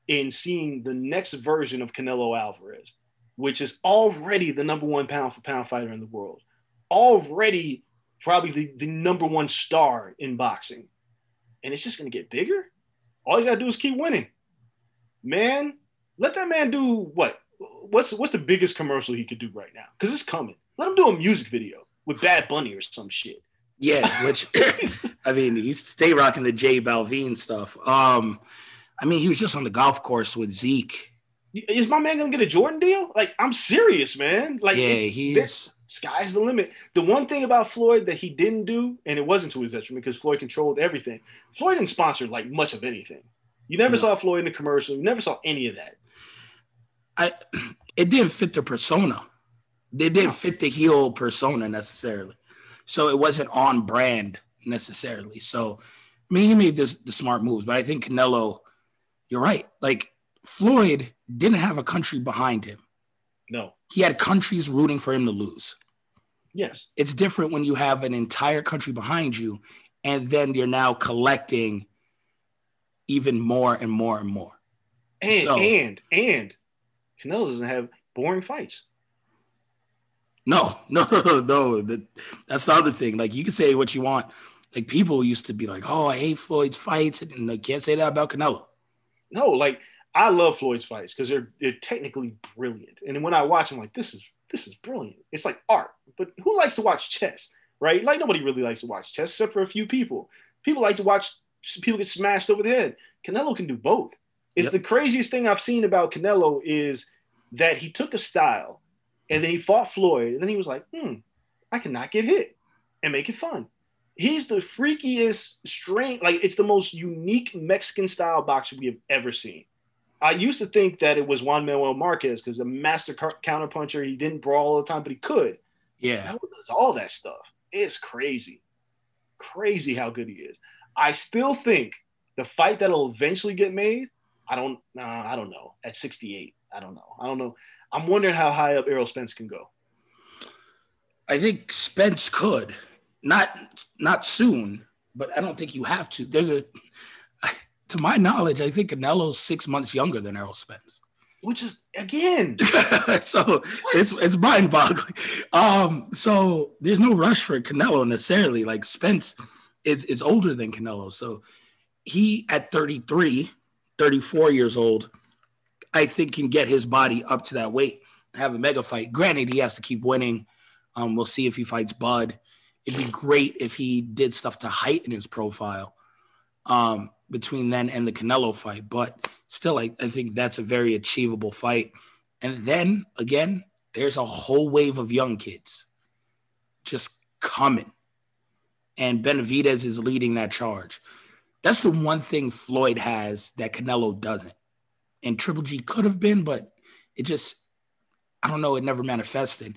in seeing the next version of Canelo Alvarez, which is already the number one pound for pound fighter in the world, already probably the, the number one star in boxing. And it's just going to get bigger. All he's got to do is keep winning. Man, let that man do what? What's what's the biggest commercial he could do right now? Because it's coming. Let him do a music video with Bad Bunny or some shit. Yeah, which I mean, he's stay rocking the J Balvin stuff. Um, I mean, he was just on the golf course with Zeke. Is my man gonna get a Jordan deal? Like, I'm serious, man. Like, yeah, he's sky's the limit. The one thing about Floyd that he didn't do, and it wasn't to his detriment because Floyd controlled everything. Floyd didn't sponsor like much of anything. You never No. saw Floyd in the commercial. You never saw any of that. I it didn't fit the persona. They didn't fit the heel persona necessarily. So it wasn't on brand necessarily. So I mean he made this the smart moves, but I think Canelo, you're right. Like Floyd didn't have a country behind him. No. He had countries rooting for him to lose. Yes. It's different when you have an entire country behind you and then you're now collecting even more and more and more. And So- and and Canelo doesn't have boring fights. No, no, no, no. That, that's the other thing. Like you can say what you want. Like people used to be like, "Oh, I hate Floyd's fights," and they can't say that about Canelo. No, like I love Floyd's fights because they're they're technically brilliant. And when I watch, I'm like, this is this is brilliant. It's like art. But who likes to watch chess, right? Like nobody really likes to watch chess except for a few people. People like to watch people get smashed over the head. Canelo can do both. It's Yep. the craziest thing I've seen about Canelo is that he took a style and then he fought Floyd, and then he was like, hmm, I cannot get hit and make it fun. He's the freakiest, strange, like it's the most unique Mexican style boxer we have ever seen. I used to think that it was Juan Manuel Marquez because a master counter counterpuncher, he didn't brawl all the time, but he could. Yeah, does all that stuff. It's crazy, crazy how good he is. I still think the fight that'll eventually get made. I don't, uh, I don't know. At 68, I don't know. I don't know. I'm wondering how high up Errol Spence can go. I think Spence could not not soon, but I don't think you have to. There's a, to my knowledge, I think Canelo's six months younger than Errol Spence. Which is again, so it's it's mind boggling. Um, so there's no rush for Canelo necessarily. Like Spence is, is older than Canelo. So he at 33, 34 years old, I think can get his body up to that weight and have a mega fight. Granted, he has to keep winning. Um, we'll see if he fights Bud. It'd be great if he did stuff to heighten his profile um, between then and the Canelo fight. But still, I, I think that's a very achievable fight. And then again, there's a whole wave of young kids just coming. And Benavidez is leading that charge. That's the one thing Floyd has that Canelo doesn't. And Triple G could have been, but it just, I don't know, it never manifested.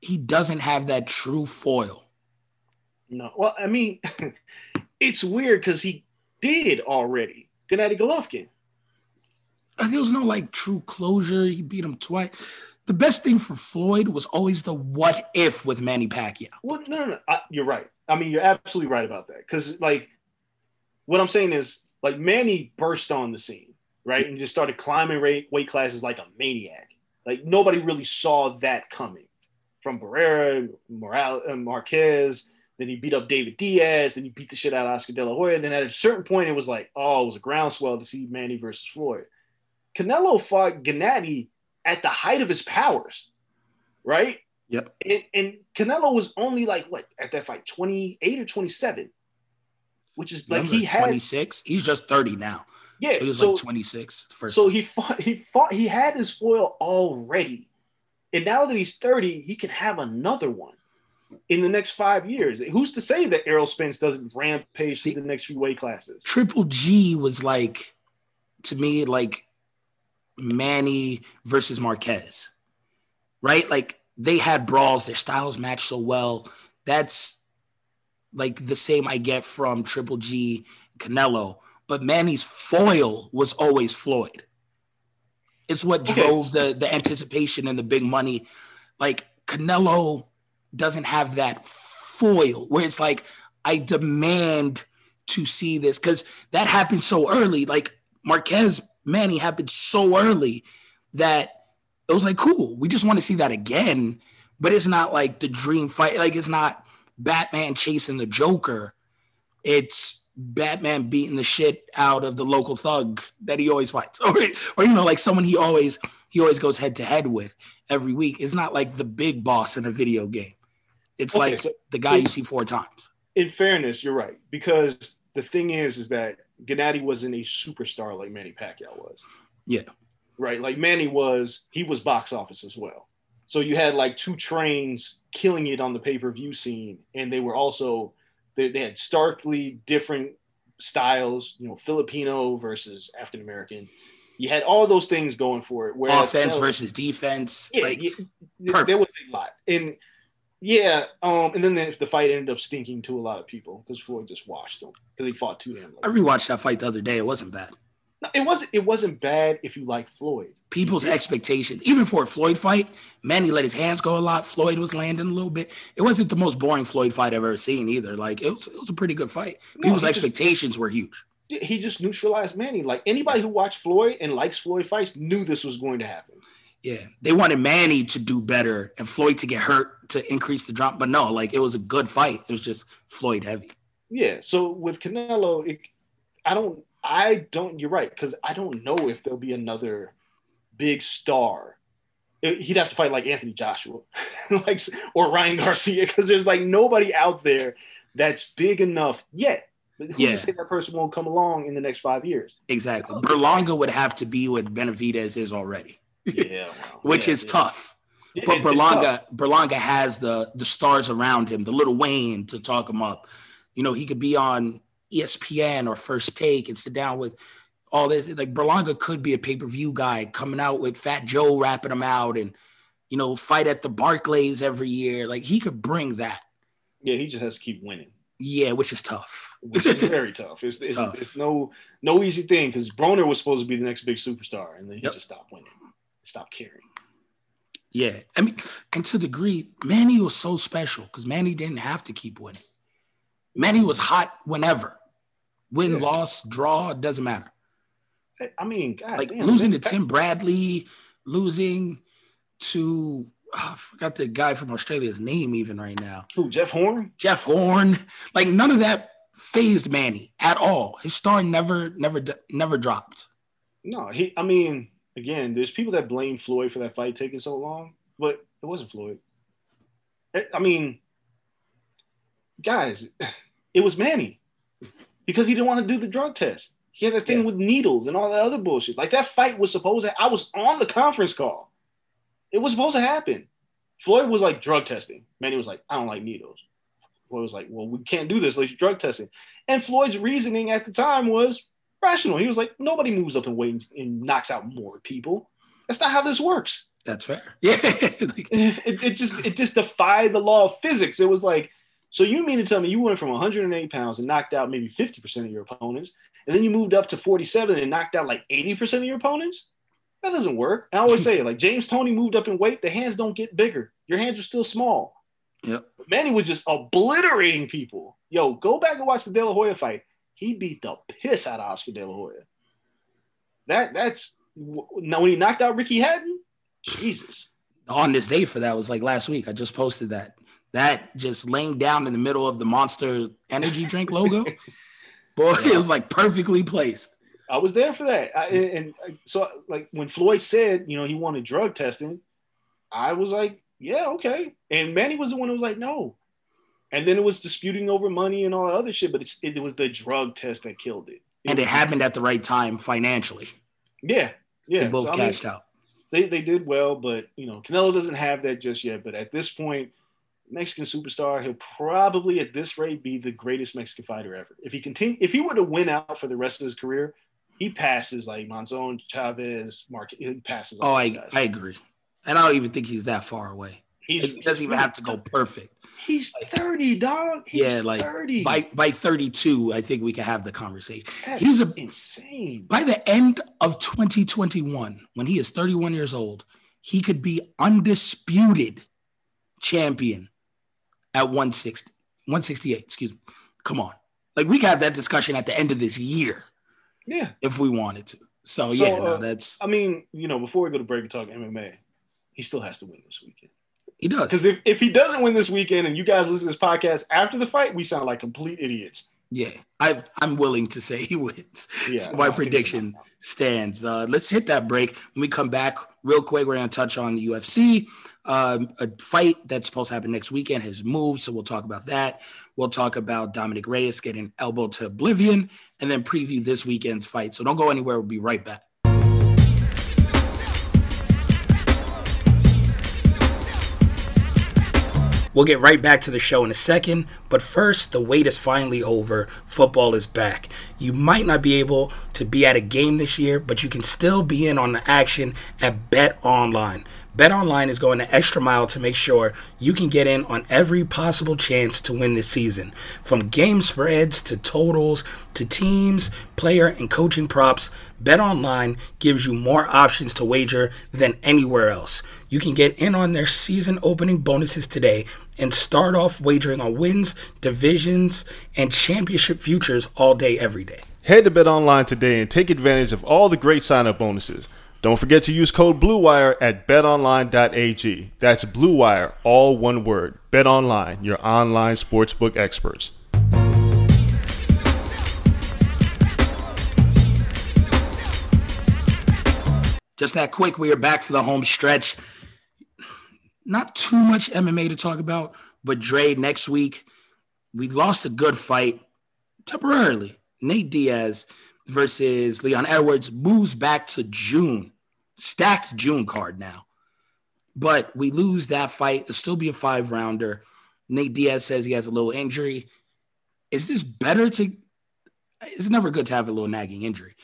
He doesn't have that true foil. no. Well, I mean, it's weird because he did already. Gennady Golovkin. Uh, There was no like true closure. He beat him twice. The best thing for Floyd was always the what if with Manny Pacquiao. Well, no, no, no. I, you're right. I mean, you're absolutely right about that. Because, like, what I'm saying is, like Manny burst on the scene, right, and just started climbing rate, weight classes like a maniac. Like nobody really saw that coming from Barrera, Morales, uh, Marquez. Then he beat up David Diaz. Then he beat the shit out of Oscar De La Hoya. Then at a certain point, it was like, oh, it was a groundswell to see Manny versus Floyd. Canelo fought Gennady at the height of his powers, right? Yep. And, and Canelo was only like what at that fight, 28 or 27, which is like he had 26. He's just 30 now. yeah. So he was so like 26. First so time. he fought, he fought, he had his foil already. And now that he's 30, he can have another one in the next five years. Who's to say that Errol Spence doesn't rampage See- through the next few weight classes? Triple G was like, to me, like Manny versus Marquez, right? Like they had brawls, their styles matched so well. That's like the same I get from Triple G, Canelo. But Manny's foil was always Floyd. It's what Okay. drove the the anticipation and the big money. Like Canelo doesn't have that foil where it's like I demand to see this because that happened so early. Like Marquez Manny happened so early that it was like cool. We just want to see that again, but it's not like the dream fight. Like it's not Batman chasing the Joker. It's Batman beating the shit out of the local thug that he always fights, or or you know like someone he always he always goes head to head with every week. It's not like the big boss in a video game. It's Okay, like so the guy you see four times. In fairness, you're right because the thing is, is that Gennady wasn't a superstar like Manny Pacquiao was. Yeah. Right. Like Manny was, he was box office as well. So you had like two trains killing it on the pay per view scene, and they were also they, they had starkly different styles. You know, Filipino versus African American. You had all those things going for it. Whereas Offense Canelo- versus defense. yeah, like yeah, there was a lot, and yeah, um, and then the, the fight ended up stinking to a lot of people because Floyd just watched them because he fought two damn I rewatched that fight the other day. It wasn't bad. It wasn't it wasn't bad if you like Floyd. People's expectations, even for a Floyd fight, Manny let his hands go a lot. Floyd was landing a little bit. It wasn't the most boring Floyd fight I've ever seen either. Like it was, it was a pretty good fight. No, People's just- expectations were huge. He just neutralized Manny. Like anybody who watched Floyd and likes Floyd fights knew this was going to happen. Yeah, they wanted Manny to do better and Floyd to get hurt to increase the drop, but no, like it was a good fight. It was just Floyd heavy. Yeah. So with Canelo, it, I don't, I don't. You're right because I don't know if there'll be another big star. It- he'd have to fight like Anthony Joshua, like or Ryan Garcia, because there's like nobody out there that's big enough yet. Who's Yeah. to say that person won't come along in the next five years? Exactly. Berlanga would have to be what Benavidez is already, Yeah, which yeah, is yeah. tough. It- But. Berlanga, Berlanga has the the stars around him, the little Wayne to talk him up. You know, he could be on ESPN or First Take and sit down with all this. Like Berlanga could be a pay per view guy coming out with Fat Joe rapping him out, and you know, fight at the Barclays every year. Like he could bring that. Yeah, he just has to keep winning. Yeah, which is tough. which is very tough. It's, It's it's, tough. it's no no easy thing because Broner was supposed to be the next big superstar, and then he Yep. just stopped winning, stopped caring. Yeah, I mean, and to the degree, Manny was so special because Manny didn't have to keep winning. Manny was hot whenever, win, Yeah. loss, draw, doesn't matter. I- mean, God, like damn, losing man, to Tim Bradley, losing to oh, I forgot the guy from Australia's name even right now, Who, Jeff Horn? Jeff Horn. Like none of that phased Manny at all. His star never, never, never dropped. No, he. I mean, again, there's people that blame Floyd for that fight taking so long, but it wasn't Floyd. I mean, guys, it was Manny because he didn't want to do the drug test. He had a thing Yeah. with needles and all that other bullshit. Like that fight was supposed to. I was on the conference call. It was supposed to happen. Floyd was like drug testing. Manny was like, I don't like needles. Floyd was like, Well, we can't do this you're drug testing. And Floyd's reasoning at the time was rational. He was like, Nobody moves up and weight and knocks out more people. That's not how this works That's fair. Yeah, like, it, it just it just defied the law of physics. It was like, so you mean to tell me you went from 108 pounds and knocked out maybe 50% of your opponents, and then you moved up to 47 and knocked out like 80% of your opponents? That doesn't work. And I always say, like James Toney moved up in weight, the hands don't get bigger. Your hands are still small. Yep. Manny was just obliterating people. Yo, go back and watch the De La Hoya fight. he beat the piss out of Oscar De La Hoya. That that's now when he knocked out Ricky Hatton, Jesus. On this day for that was like last week. I just posted that. That just laying down in the middle of the Monster Energy drink logo, boy, it was like perfectly placed. I was there for that. I, and, and so, like when Floyd said, you know, he wanted drug testing, I was like, yeah, okay. And Manny was the one who was like, no. And then it was disputing over money and all that other shit, but it's, it, was the drug test that killed it. it and it happened at the right time financially. Yeah, yeah. They both So, I cashed mean, out. They they did well, but you know, Canelo doesn't have that just yet. But at this point, Mexican superstar, he'll probably at this rate be the greatest Mexican fighter ever. If he continue, if he were to win out for the rest of his career, he passes like Monzon, Chavez, Mark. He passes. Oh, I, guys. I agree. And I don't even think he's that far away. He's, It doesn't even have to go perfect. He's like, thirty, dog. He's yeah, like thirty. by by 32, I think we can have the conversation. That's He's a insane. by the end of 2021, when he is 31 years old, he could be undisputed champion at 160, 168. Excuse me. Come on. Like we got that discussion at the end of this year Yeah. if we wanted to. So, So, yeah, no, uh, that's I mean, you know, before we go to break and talk MMA, he still has to win this weekend. he does. Because if, if he doesn't win this weekend and you guys listen to this podcast after the fight, we sound like complete idiots. Yeah, I, I'm willing to say he wins. Yeah, so my prediction stands. Uh, let's hit that break. When we come back, real quick, we're going to touch on the UFC. Um, a fight that's supposed to happen next weekend has moved, so we'll talk about that. We'll talk about Dominick Reyes getting elbowed to oblivion, and then preview this weekend's fight. So don't go anywhere. We'll be right back. We'll get right back to the show in a second, but first, the wait is finally over. Football is back. You might not be able to be at a game this year, but you can still be in on the action at Bet Online. Bet Online is going the extra mile to make sure you can get in on every possible chance to win this season. From game spreads to totals to teams, player, and coaching props, Bet Online gives you more options to wager than anywhere else. You can get in on their season opening bonuses today and start off wagering on wins, divisions, and championship futures all day, every day. Head to Bet Online today and take advantage of all the great sign-up bonuses. Don't forget to use code BLUEWIRE at betonline.ag. That's BLUEWIRE, all one word. Bet Online, your online sportsbook experts. Just that quick, we are back for the home stretch. Not too much MMA to talk about, but Dre, next week, we lost a good fight temporarily. Nate Diaz versus Leon Edwards moves back to June. Stacked June card now. But we lose that fight. It'll still be a five rounder. Nate Diaz says he has a little injury. Is this better to? It's never good to have a little nagging injury,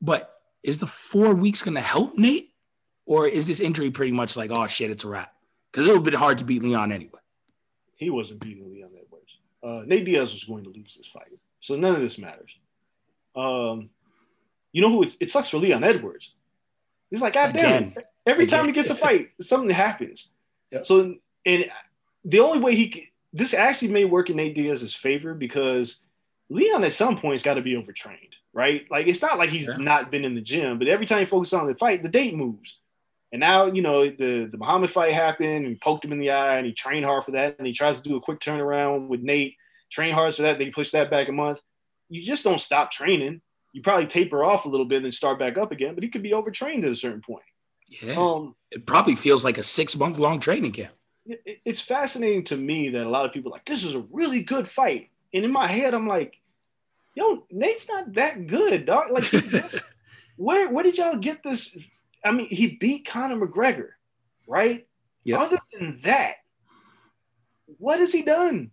but is the four weeks going to help Nate, or is this injury pretty much like, oh shit, it's a wrap? Because it would have been hard to beat Leon anyway. He wasn't beating Leon Edwards. Uh, Nate Diaz was going to lose this fight. So none of this matters. Um, you know who it, it sucks for Leon Edwards. He's like, God damn Again. it. Every time he gets a fight, something happens. Yep. So, and the only way he, c- this actually may work in Nate Diaz's favor because Leon at some point's got to be overtrained, right? Like, it's not like he's Yeah. not been in the gym, but every time he focuses on the fight, the date moves. And now, you know, the, the Muhammad fight happened and he poked him in the eye and he trained hard for that. And he tries to do a quick turnaround with Nate, train hard for that. They push that back a month. You just don't stop training. You probably taper off a little bit and start back up again, but he could be overtrained at a certain point. Yeah, Um, it probably feels like a six month long training camp. it- it's fascinating to me that a lot of people are like this is a really good fight, and in my head I'm like, yo, Nate's not that good, dog. Like, just, where where did y'all get this? I mean, he beat Conor McGregor, right? Other than that, what has he done?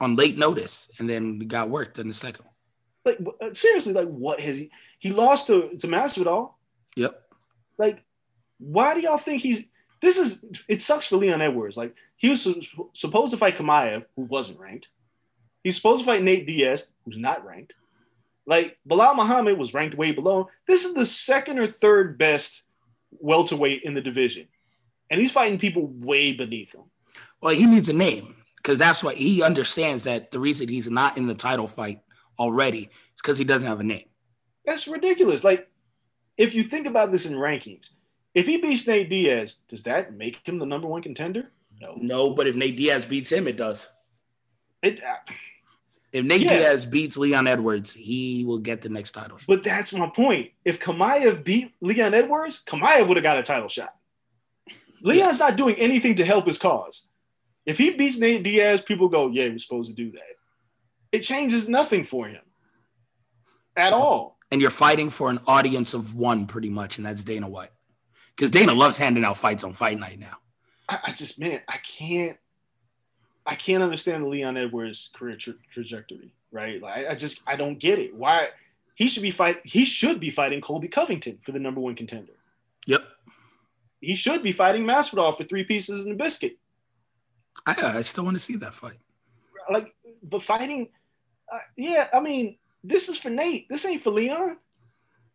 on late notice, and then got worked in the second. Like, uh, seriously, like, what has he? He lost to to Masvidal. Yep. Like, why do y'all think he's? This is it sucks for Leon Edwards. Like he was su- supposed to fight Kamaya, who wasn't ranked. He's supposed to fight Nate Diaz, who's not ranked. Like Belal Muhammad was ranked way below. This is the second or third best welterweight in the division, and he's fighting people way beneath him. Well, he needs a name because that's why he understands that the reason he's not in the title fight already. is because he doesn't have a name. That's ridiculous. Like, if you think about this in rankings, if he beats Nate Diaz, does that make him the number one contender? No. No, but if Nate Diaz beats him, it does. It, uh, If Nate Yeah. Diaz beats Leon Edwards, he will get the next title. Shot. but that's my point. If Chimaev beat Leon Edwards, Chimaev would have got a title shot. Leon's Yes. not doing anything to help his cause. If he beats Nate Diaz, people go, "Yeah, we're supposed to do that." It changes nothing for him at all. and you're fighting for an audience of one pretty much, and that's Dana White. Because Dana loves handing out fights on fight night now. I, I just, man, I can't, I can't understand the Leon Edwards career tra- trajectory, right? Like, I, I just, I don't get it. Why he should be fight, he should be fighting Colby Covington for the number one contender. Yep. He should be fighting Masvidal for three pieces and a biscuit. I, I still want to see that fight. Like, but fighting, uh, yeah, I mean, this is for Nate. This ain't for Leon.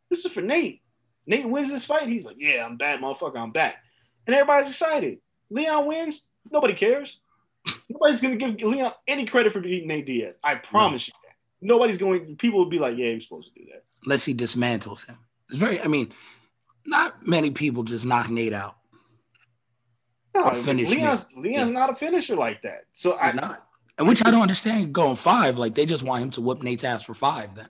This is for Nate. Nate wins this fight. He's like, yeah, I'm back, motherfucker. I'm back. And everybody's excited. Leon wins. Nobody cares. Nobody's going to give Leon any credit for beating Nate Diaz. I promise you that. Nobody's going, people will be like, yeah, you're supposed to do that. Unless he dismantles him. It's very, I mean, not many people just knock Nate out. No, Or finish Leon's, Leon's not a finisher like that. So I, He's not. And which I don't understand going five. Like they just want him to whip Nate's ass for five then.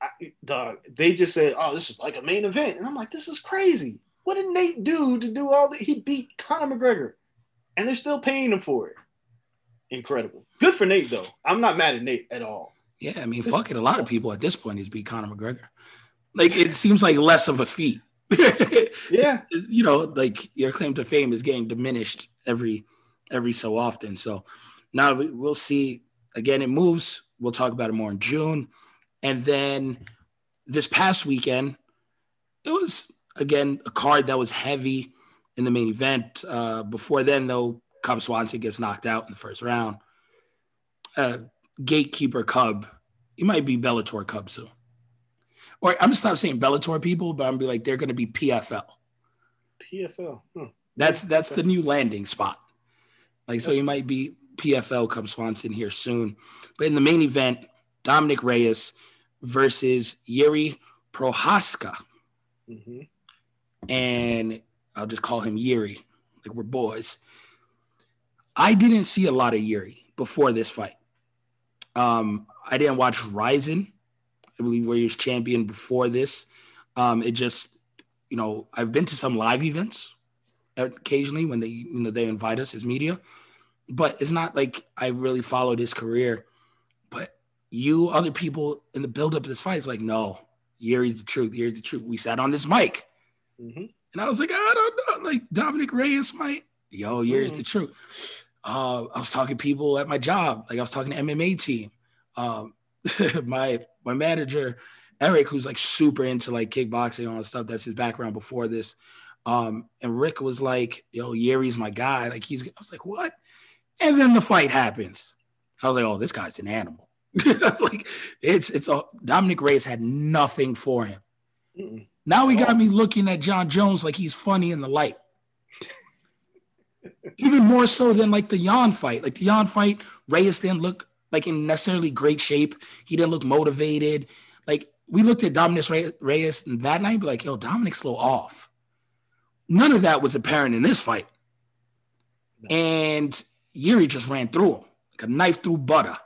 I, dog, they just said, "Oh, this is like a main event," and I'm like, "This is crazy. What did Nate do to do all that? He beat Conor McGregor, and they're still paying him for it. Incredible. Good for Nate, though. I'm not mad at Nate at all. Yeah, I mean, This- fuck it. A lot of people at this point is beat Conor McGregor. Like it seems like less of a feat. Yeah, you know, like your claim to fame is getting diminished every every so often. So now we- we'll see. Again, it moves. We'll talk about it more in June. And then this past weekend, it was again a card that was heavy in the main event. Uh, before then, though, Cub Swanson gets knocked out in the first round. Uh, gatekeeper Cub, he might be Bellator Cub soon. Or I'm gonna stop saying Bellator people, but I'm gonna be like they're gonna be PFL. PFL. Huh. That's that's the new landing spot. Like so, he might be PFL Cub Swanson here soon. But in the main event, Dominick Reyes versus Yuri Prochazka, hmm and I'll just call him Yuri. Like we're boys. I didn't see a lot of Yuri before this fight. Um, I didn't watch Rizin. I believe where he was champion before this. Um, it just, you know, I've been to some live events occasionally when they, you know, they invite us as media, but it's not like I really followed his career. But you, other people in the buildup of this fight, is like, no, Yuri's the truth. Yuri's the truth. We sat on this mic. hmm And I was like, I don't know. Like Dominick Reyes might, yo, here's Mhm. the truth. Uh, I was talking to people at my job. Like I was talking to MMA team. Um, my my manager, Eric, who's like super into like kickboxing and all that stuff. That's his background before this. Um, and Rick was like, yo, Yuri's my guy. Like he's I was like, what? And then the fight happens. I was like, oh, this guy's an animal. I was like, it's it's a Dominick Reyes had nothing for him. Mm-mm. Now he got me looking at Jon Jones like he's funny in the light. Even more so than like the Yan fight. Like the Yan fight, Reyes didn't look like in necessarily great shape. He didn't look motivated. Like we looked at Dominick Rey- Reyes that night, be like, yo, Dominick's a little off. None of that was apparent in this fight. And Yuri just ran through him like a knife through butter.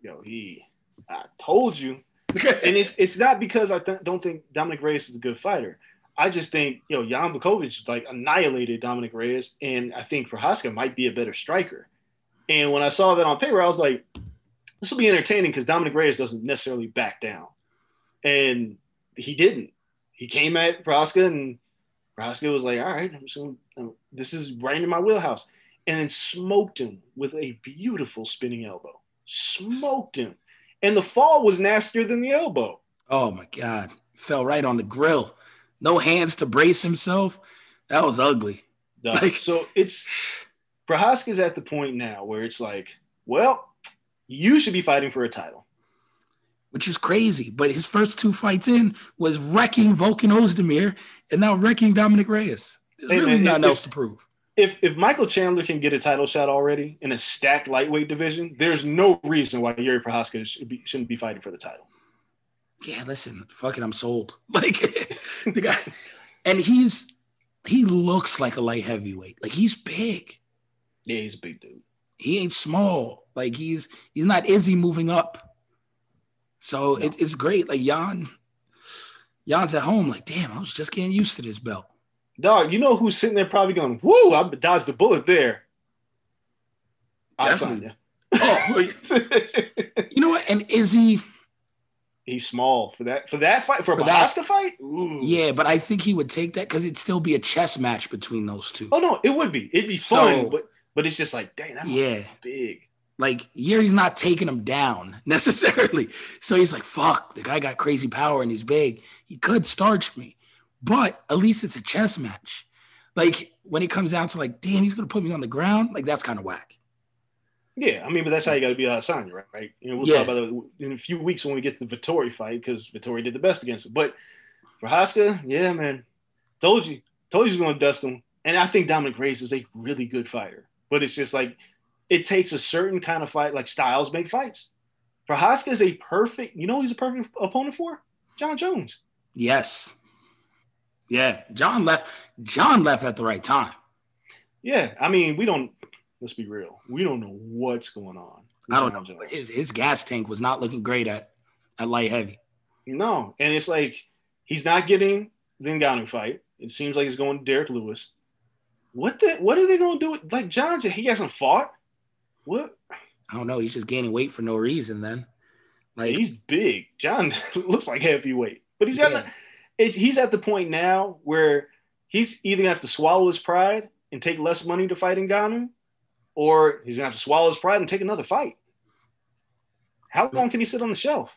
Yo, he. I told you. and it's it's not because I th- don't think Dominick Reyes is a good fighter. I just think you know Jan Blachowicz like annihilated Dominick Reyes, and I think Prochazka might be a better striker. And when I saw that on paper, I was like, this will be entertaining because Dominick Reyes doesn't necessarily back down, and he didn't. He came at Prochazka, and Prochazka was like, "All right, I'm just gonna, this is right in my wheelhouse," and then smoked him with a beautiful spinning elbow. Smoked him, and the fall was nastier than the elbow. Oh my God. Fell right on the grill. No hands to brace himself. That was ugly. Like- so it's Prochazka's at the point now where it's like, well, you should be fighting for a title. which is crazy. But his first two fights in was wrecking Volkan Ozdemir and now wrecking Dominick Reyes. There's Hey, really man, nothing if- else to prove. if if Michael Chandler can get a title shot already in a stacked lightweight division, there's no reason why Yuri Prochazka should be, shouldn't be fighting for the title. Yeah, listen, fucking, I'm sold. Like the guy, and he's he looks like a light heavyweight. Like he's big. Yeah, he's a big dude. He ain't small. Like he's he's not Izzy moving up. So it, it's great. Like Jan, Jan's at home. Like, damn, I was just getting used to this belt. Dog, you know who's sitting there probably going, "Woo, I dodged a bullet there." Definitely. Adesanya. Oh, you know what? And Izzy, He's small for that for that fight for, a For that- Prochazka fight. Ooh. yeah, but I think he would take that because it'd still be a chess match between those two. Oh no, it would be. It'd be fun, So- but but it's just like, dang, that yeah, big. Like Yuri's not taking him down necessarily. So he's like, fuck, the guy got crazy power and he's big. He could starch me. But at least it's a chess match. Like when it comes down to like, damn, he's gonna put me on the ground, like that's kind of whack. Yeah, I mean, but that's how you got to be Adesanya, right? Right. You know, we'll Yeah. talk about it in a few weeks when we get to the Vettori fight because Vettori did the best against it. But for Haska, yeah, man, told you, told you he's going to dust him. And I think Dominick Reyes is a really good fighter, but it's just like it takes a certain kind of fight, like styles make fights. Prochazka is a perfect, you know, he's a perfect opponent for Jon Jones. Yes. Yeah. Jon left. Jon left at the right time. Yeah, I mean, we don't. Let's be real. We don't know what's going on. I don't know. His, his gas tank was not looking great at at light heavy. No, and it's like he's not getting the Ngannou fight. It seems like he's going to Derrick Lewis. What the? What are they going to do? With, like Jon, he hasn't fought. What? I don't know. He's just gaining weight for no reason. Then, like, he's big. Jon looks like heavyweight, but he's got. Yeah. It's, he's at the point now where he's either gonna have to swallow his pride and take less money to fight Ngannou, or he's gonna have to swallow his pride and take another fight. How long can he sit on the shelf?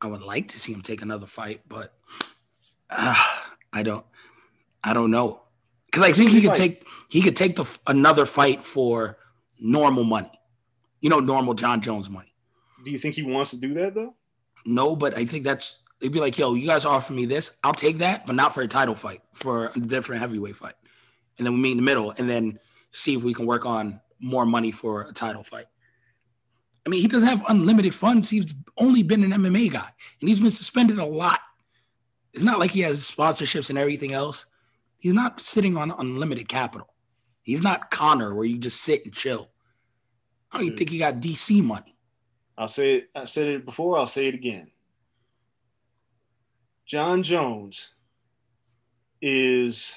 I would like to see him take another fight, but uh, I don't. I don't know because I think he could take he could take the another fight for normal money. You know, normal Jon Jones money. Do you think he wants to do that though? No, but I think that's they'd be like, yo, you guys offer me this, I'll take that, but not for a title fight, for a different heavyweight fight. And then we meet in the middle and then see if we can work on more money for a title fight. I mean, he doesn't have unlimited funds. He's only been an MMA guy and he's been suspended a lot. It's not like he has sponsorships and everything else. He's not sitting on unlimited capital. He's not Conor where you just sit and chill. I don't even Mm. think he got DC money. I'll say it. I've said it before. I'll say it again. Jon Jones is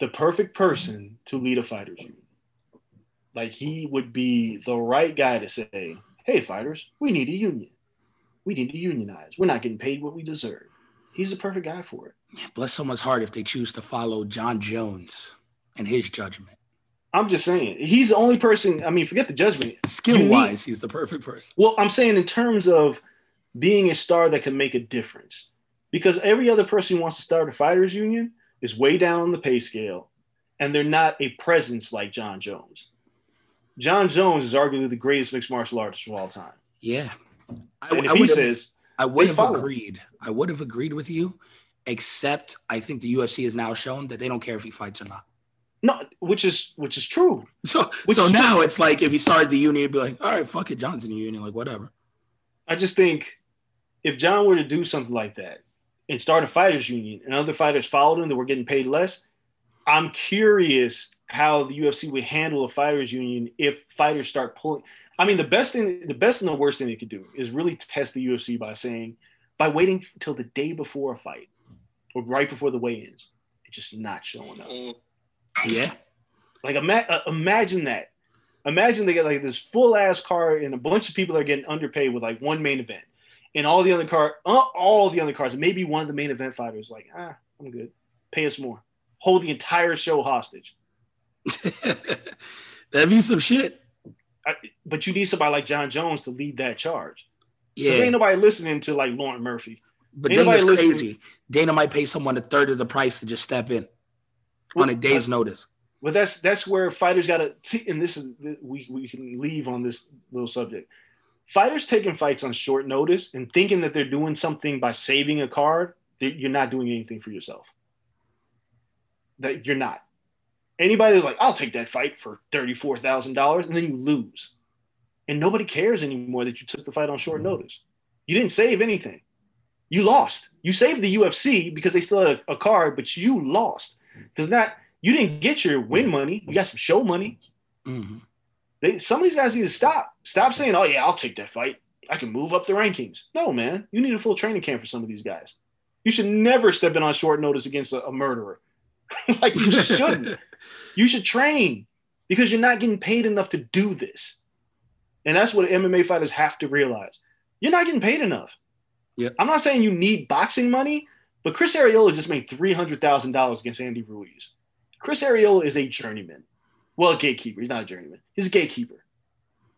the perfect person to lead a fighters union. Like he would be the right guy to say, "Hey, fighters, we need a union. We need to unionize. We're not getting paid what we deserve." He's the perfect guy for it. Bless someone's heart if they choose to follow Jon Jones and his judgment. I'm just saying, he's the only person. I mean, forget the judgment. Skill wise, he's the perfect person. Well, I'm saying in terms of being a star that can make a difference. Because every other person who wants to start a fighters union is way down on the pay scale, and they're not a presence like Jon Jones. Jon Jones is arguably the greatest mixed martial artist of all time. Yeah. I, And if I he would have, says, I would have follow. agreed. I would have agreed with you, except I think the UFC has now shown that they don't care if he fights or not. no, which is which is true. So Which so is- now it's like if he started the union, it'd be like, all right, fuck it, Jon's in the union, like whatever. I just think if Jon were to do something like that and start a fighters union and other fighters followed him that were getting paid less, I'm curious how the UFC would handle a fighters union if fighters start pulling. I mean, the best thing, the best and the worst thing they could do is really test the UFC by saying, by waiting until the day before a fight or right before the weigh-ins, and just not showing up. Yeah. Like ima- uh, imagine that. Imagine they get like this full ass card and a bunch of people are getting underpaid with like one main event, and all the other card, uh, all the other cards, maybe one of the main event fighters like, ah, I'm good. Pay us more. Hold the entire show hostage. That'd be some shit. I, but you need somebody like Jon Jones to lead that charge. Yeah. Ain't nobody listening to like Lauren Murphy. But Ain't Dana's listening- crazy. Dana might pay someone a third of the price to just step in on a day's notice. But that's that's where fighters got to. And this is we we can leave on this little subject. Fighters taking fights on short notice and thinking that they're doing something by saving a card, you're not doing anything for yourself. That you're not. Anybody that's like, I'll take that fight for thirty-four thousand dollars, and then you lose, and nobody cares anymore that you took the fight on short notice. You didn't save anything. You lost. You saved the UFC because they still had a, a card, but you lost because not you didn't get your win money. You got some show money. Mhm. They some of these guys need to stop. Stop saying, "Oh yeah, I'll take that fight. I can move up the rankings." No, man, you need a full training camp for some of these guys. You should never step in on short notice against a, a murderer. like you shouldn't. you should train because you're not getting paid enough to do this, and that's what MMA fighters have to realize. You're not getting paid enough. Yep. I'm not saying you need boxing money, but Chris Arreola just made three hundred thousand dollars against Andy Ruiz. Chris Arreola is a journeyman. Well, a gatekeeper. He's not a journeyman. He's a gatekeeper.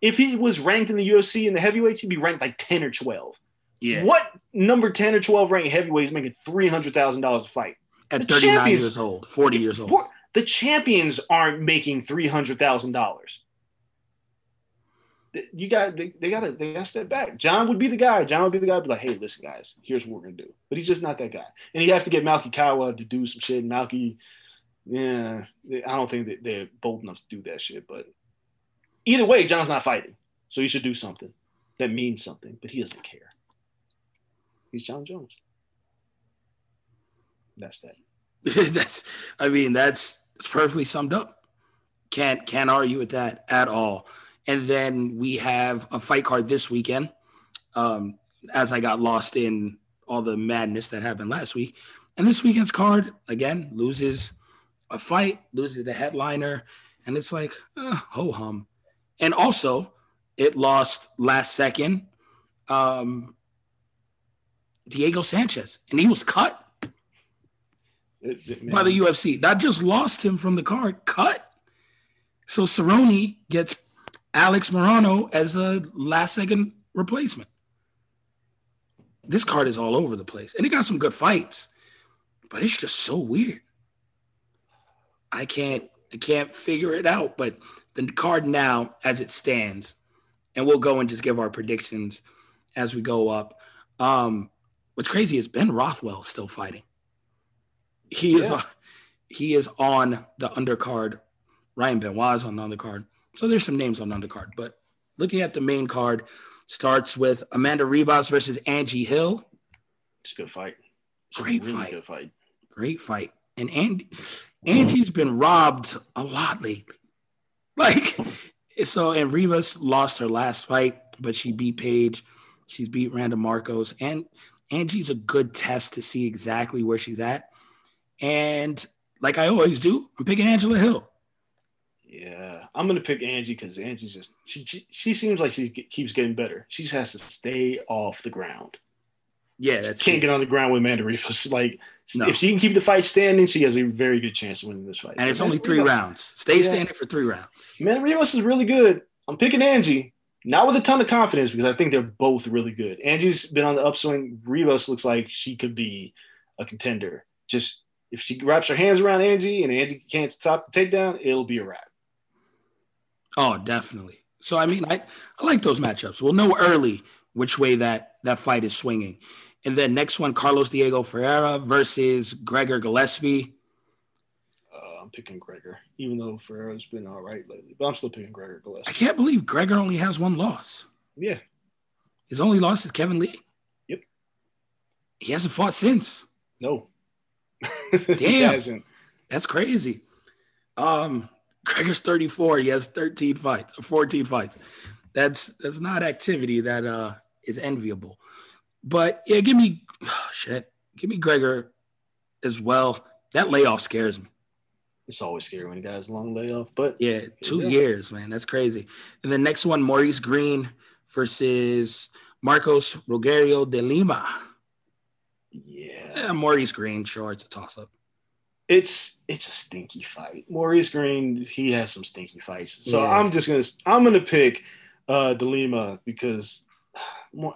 If he was ranked in the UFC in the heavyweights, he'd be ranked like 10 or 12. Yeah. What number 10 or 12 ranked heavyweight is making $300,000 a fight? At The 39 years old, 40 years old. The champions aren't making $300,000. You got they, they gotta they gotta step back. Jon would be the guy. Jon would be the guy. Be like, hey, listen, guys, here's what we're gonna do. But he's just not that guy. And he have to get Malki Kawa to do some shit. Malki, yeah, I don't think that they're bold enough to do that shit. But either way, Jon's not fighting, so he should do something that means something. But he doesn't care. He's Jon Jones. That's that. that's I mean, that's perfectly summed up. Can't can't argue with that at all. And then we have a fight card this weekend. Um, as I got lost in all the madness that happened last week. And this weekend's card, again, loses a fight, loses the headliner, and it's like, uh, ho hum. And also, it lost last second um, Diego Sanchez, and he was cut It- by the UFC. That just lost him from the card. Cut. So Cerrone gets Alex Morono as a last second replacement. This card is all over the place. And it got some good fights, but it's just so weird. I can't I can't figure it out. But the card now, as it stands, and we'll go and just give our predictions as we go up. Um, what's crazy is Ben Rothwell is still fighting. He is Yeah. on, he is on the undercard. Ryan Benoit is on the undercard. So there's some names on the undercard. But looking at the main card, starts with Amanda Ribas versus Angie Hill. it's a good fight. It's a Great really fight. Good fight. Great fight. And Andy, Angie's mm-hmm. been robbed a lot lately. Like, so, and Ribas lost her last fight, but she beat Paige. She's beat Randa Markos. And Angie's a good test to see exactly where she's at. And like I always do, I'm picking Angela Hill. Yeah, I'm gonna pick Angie because Angie's just she, she she seems like she keeps getting better. She just has to stay off the ground. Yeah, that's Can't key. get on the ground with Amanda Ribas. Like No. if she can keep the fight standing, she has a very good chance of winning this fight. And it's Amanda only three Ribas- rounds. Stay Yeah. standing for three rounds. Amanda Ribas is really good. I'm picking Angie, not with a ton of confidence because I think they're both really good. Angie's been on the upswing. Ribas looks like she could be a contender. Just if she wraps her hands around Angie and Angie can't stop the takedown, it'll be a wrap. Oh, definitely. So I mean, I, I like those matchups. We'll know early which way that that fight is swinging. And then next one, Carlos Diego Ferreira versus Gregor Gillespie. Uh, I'm picking Gregor, even though Ferreira's been all right lately, but I'm still picking Gregor Gillespie. I can't believe Gregor only has one loss. Yeah, His only loss is Kevin Lee. Yep. He hasn't fought since. no, he Damn. hasn't. That's crazy. Um, Gregor's 34. He has 13 fights, 14 fights. That's that's not activity that uh is enviable. But yeah, give me oh, shit. Give me Gregor as well. That layoff scares me. It's always scary when a guy's long layoff, but Yeah, two years, man. That's crazy. And the next one, Maurice Greene versus Marcos Rogerio de Lima. yeah, Yeah, Maurice Greene, sure, it's a toss up. it's it's a stinky fight. Maurice Greene, he has some stinky fights. So Yeah. I'm just gonna I'm gonna pick uh de Lima because more,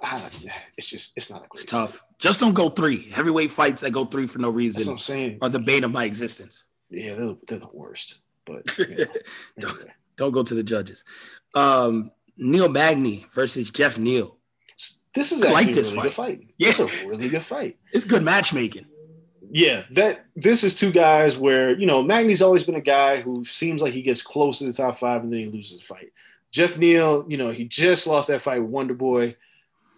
it's just it's not a great. It's tough. Just don't go three. Heavyweight fights that go three for no That's what reason I'm saying. are the bane of my existence. Yeah, they're, they're the worst. But you know, Don't- anyway. Don't go to the judges. Um, Neil Magny versus Jeff Neal. this is I actually like a this really fight. fight. Yeah. It's a really good fight. It's good matchmaking. yeah, that this is two guys where you know Magny's always been a guy who seems like he gets close to the top five and then he loses the fight. Jeff Neal, you know, he just lost that fight with Wonder Boy.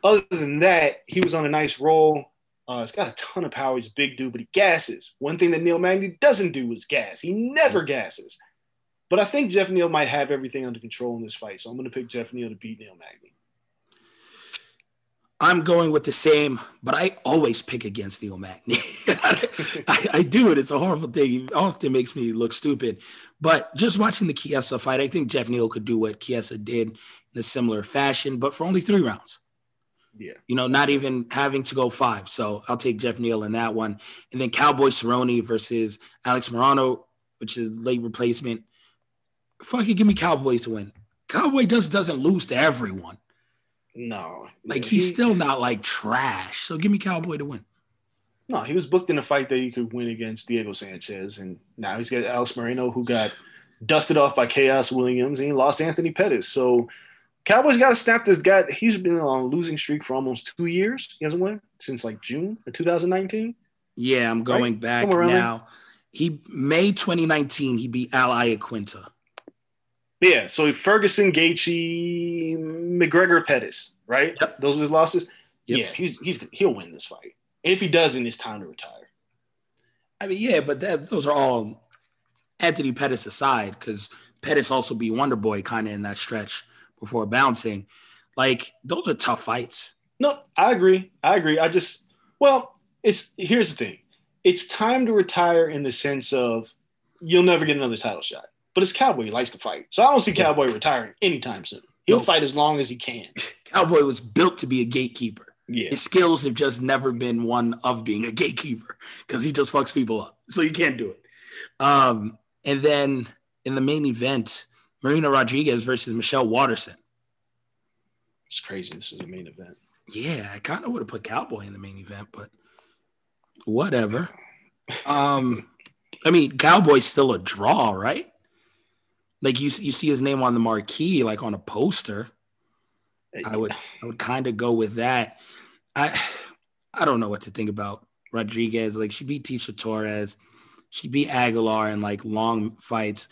Other than that, he was on a nice roll. Uh, he's got a ton of power. He's a big dude, but he gasses. One thing that Neil Magny doesn't do is gas. He never gasses. But I think Jeff Neal might have everything under control in this fight. So I'm going to pick Jeff Neal to beat Neil Magny. I'm going with the same, but I always pick against Neil Magny. I, I, do it. It's a horrible thing. It often makes me look stupid. But just watching the Chiesa fight, I think Jeff Neal could do what Chiesa did in a similar fashion, but for only three rounds. Yeah. You know, not even having to go five. So I'll take Jeff Neal in that one. And then Cowboy Cerrone versus Alex Morono, which is late replacement. Fucking give me Cowboys to win. Cowboy just doesn't lose to everyone. No. Like he's he, still not like trash. So give me Cowboy to win. No, he was booked in a fight that he could win against Diego Sanchez, and now he's got Alex Morono, who got dusted off by Khaos Williams, and he lost Anthony Pettis. So Cowboys got to snap this guy. He's been on a losing streak for almost two years. He hasn't won since like June of 2019. Yeah, I'm going right? back now. He May 2019, he beat Al Iaquinta. Yeah, so Ferguson, Gaethje, McGregor, Pettis, right? Yep. Those are his losses. Yep. Yeah, he's he's he'll win this fight. And if he doesn't, it's time to retire. I mean, yeah, but that, those are all Anthony Pettis aside, because Pettis also be Wonder Boy kind of in that stretch before bouncing. Like those are tough fights. No, I agree. I agree. I just well, it's here's the thing. It's time to retire in the sense of you'll never get another title shot. But it's Cowboy. He likes to fight. So I don't see Cowboy retiring anytime soon. He'll fight as long as he can. Cowboy was built to be a gatekeeper. Yeah. His skills have just never been one of being a gatekeeper because he just fucks people up. So you can't do it. Um, and then in the main event, Marina Rodriguez versus Michelle Waterson. It's crazy. This is the main event. Yeah, I kind of would have put Cowboy in the main event, but whatever. Um, I mean, Cowboy's still a draw, right? Like you you see his name on the marquee, like on a poster. I would I would kind of go with that. I I don't know what to think about Rodriguez. Like she beat Tecia Torres, she beat Aguilar in like long fights.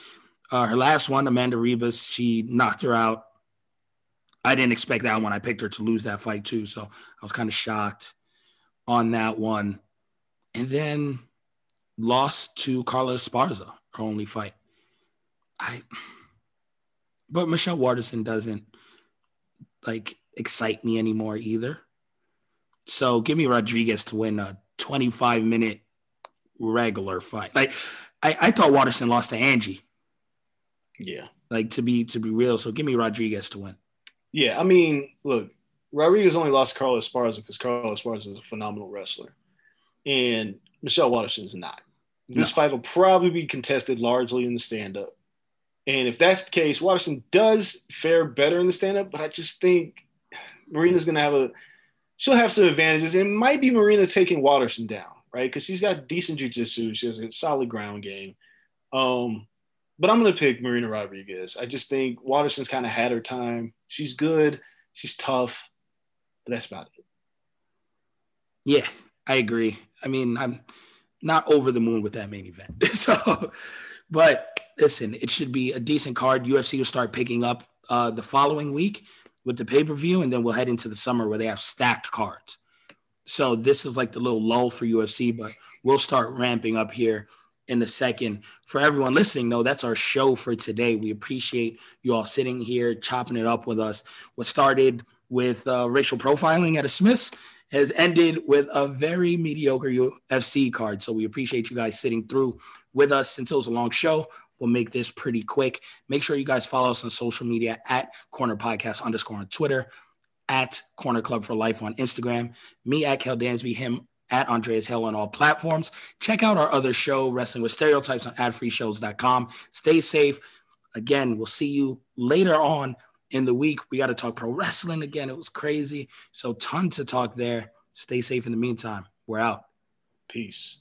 Uh, her last one, Amanda Ribas, she knocked her out. I didn't expect that one. I picked her to lose that fight too, so I was kind of shocked on that one. And then lost to Carla Esparza, her only fight. I but Michelle Waterson doesn't like excite me anymore either. So give me Rodriguez to win a 25 minute regular fight. Like I, I thought Waterson lost to Angie. Yeah. Like to be to be real. So give me Rodriguez to win. Yeah, I mean, look, Rodriguez only lost to Carlos Esparza because Carlos Esparza is a phenomenal wrestler. And Michelle Waterson is not. This no. fight will probably be contested largely in the stand up. And if that's the case, Waterson does fare better in the stand up, but I just think Marina's going to have a, she'll have some advantages. It might be Marina taking Waterson down, right? Because she's got decent jujitsu. She has a solid ground game. Um, but I'm going to pick Marina Rodriguez. I just think Waterson's kind of had her time. She's good. She's tough. But that's about it. Yeah, I agree. I mean, I'm not over the moon with that main event. so, but listen, it should be a decent card. UFC will start picking up uh, the following week with the pay per view, and then we'll head into the summer where they have stacked cards. So this is like the little lull for UFC, but we'll start ramping up here in a second. For everyone listening, though, that's our show for today. We appreciate you all sitting here chopping it up with us. What started with uh, racial profiling at a Smith's has ended with a very mediocre UFC card. So we appreciate you guys sitting through with us since it was a long show. We'll make this pretty quick. Make sure you guys follow us on social media at Corner Podcast underscore on Twitter, at Corner Club for Life on Instagram, me at Kel Dansby, him at Andreas Hale on all platforms. Check out our other show, Wrestling with Stereotypes on adfreeshows.com. Stay safe. Again, we'll see you later on in the week. We got to talk pro wrestling again. It was crazy. So, ton to talk there. Stay safe in the meantime. We're out. Peace.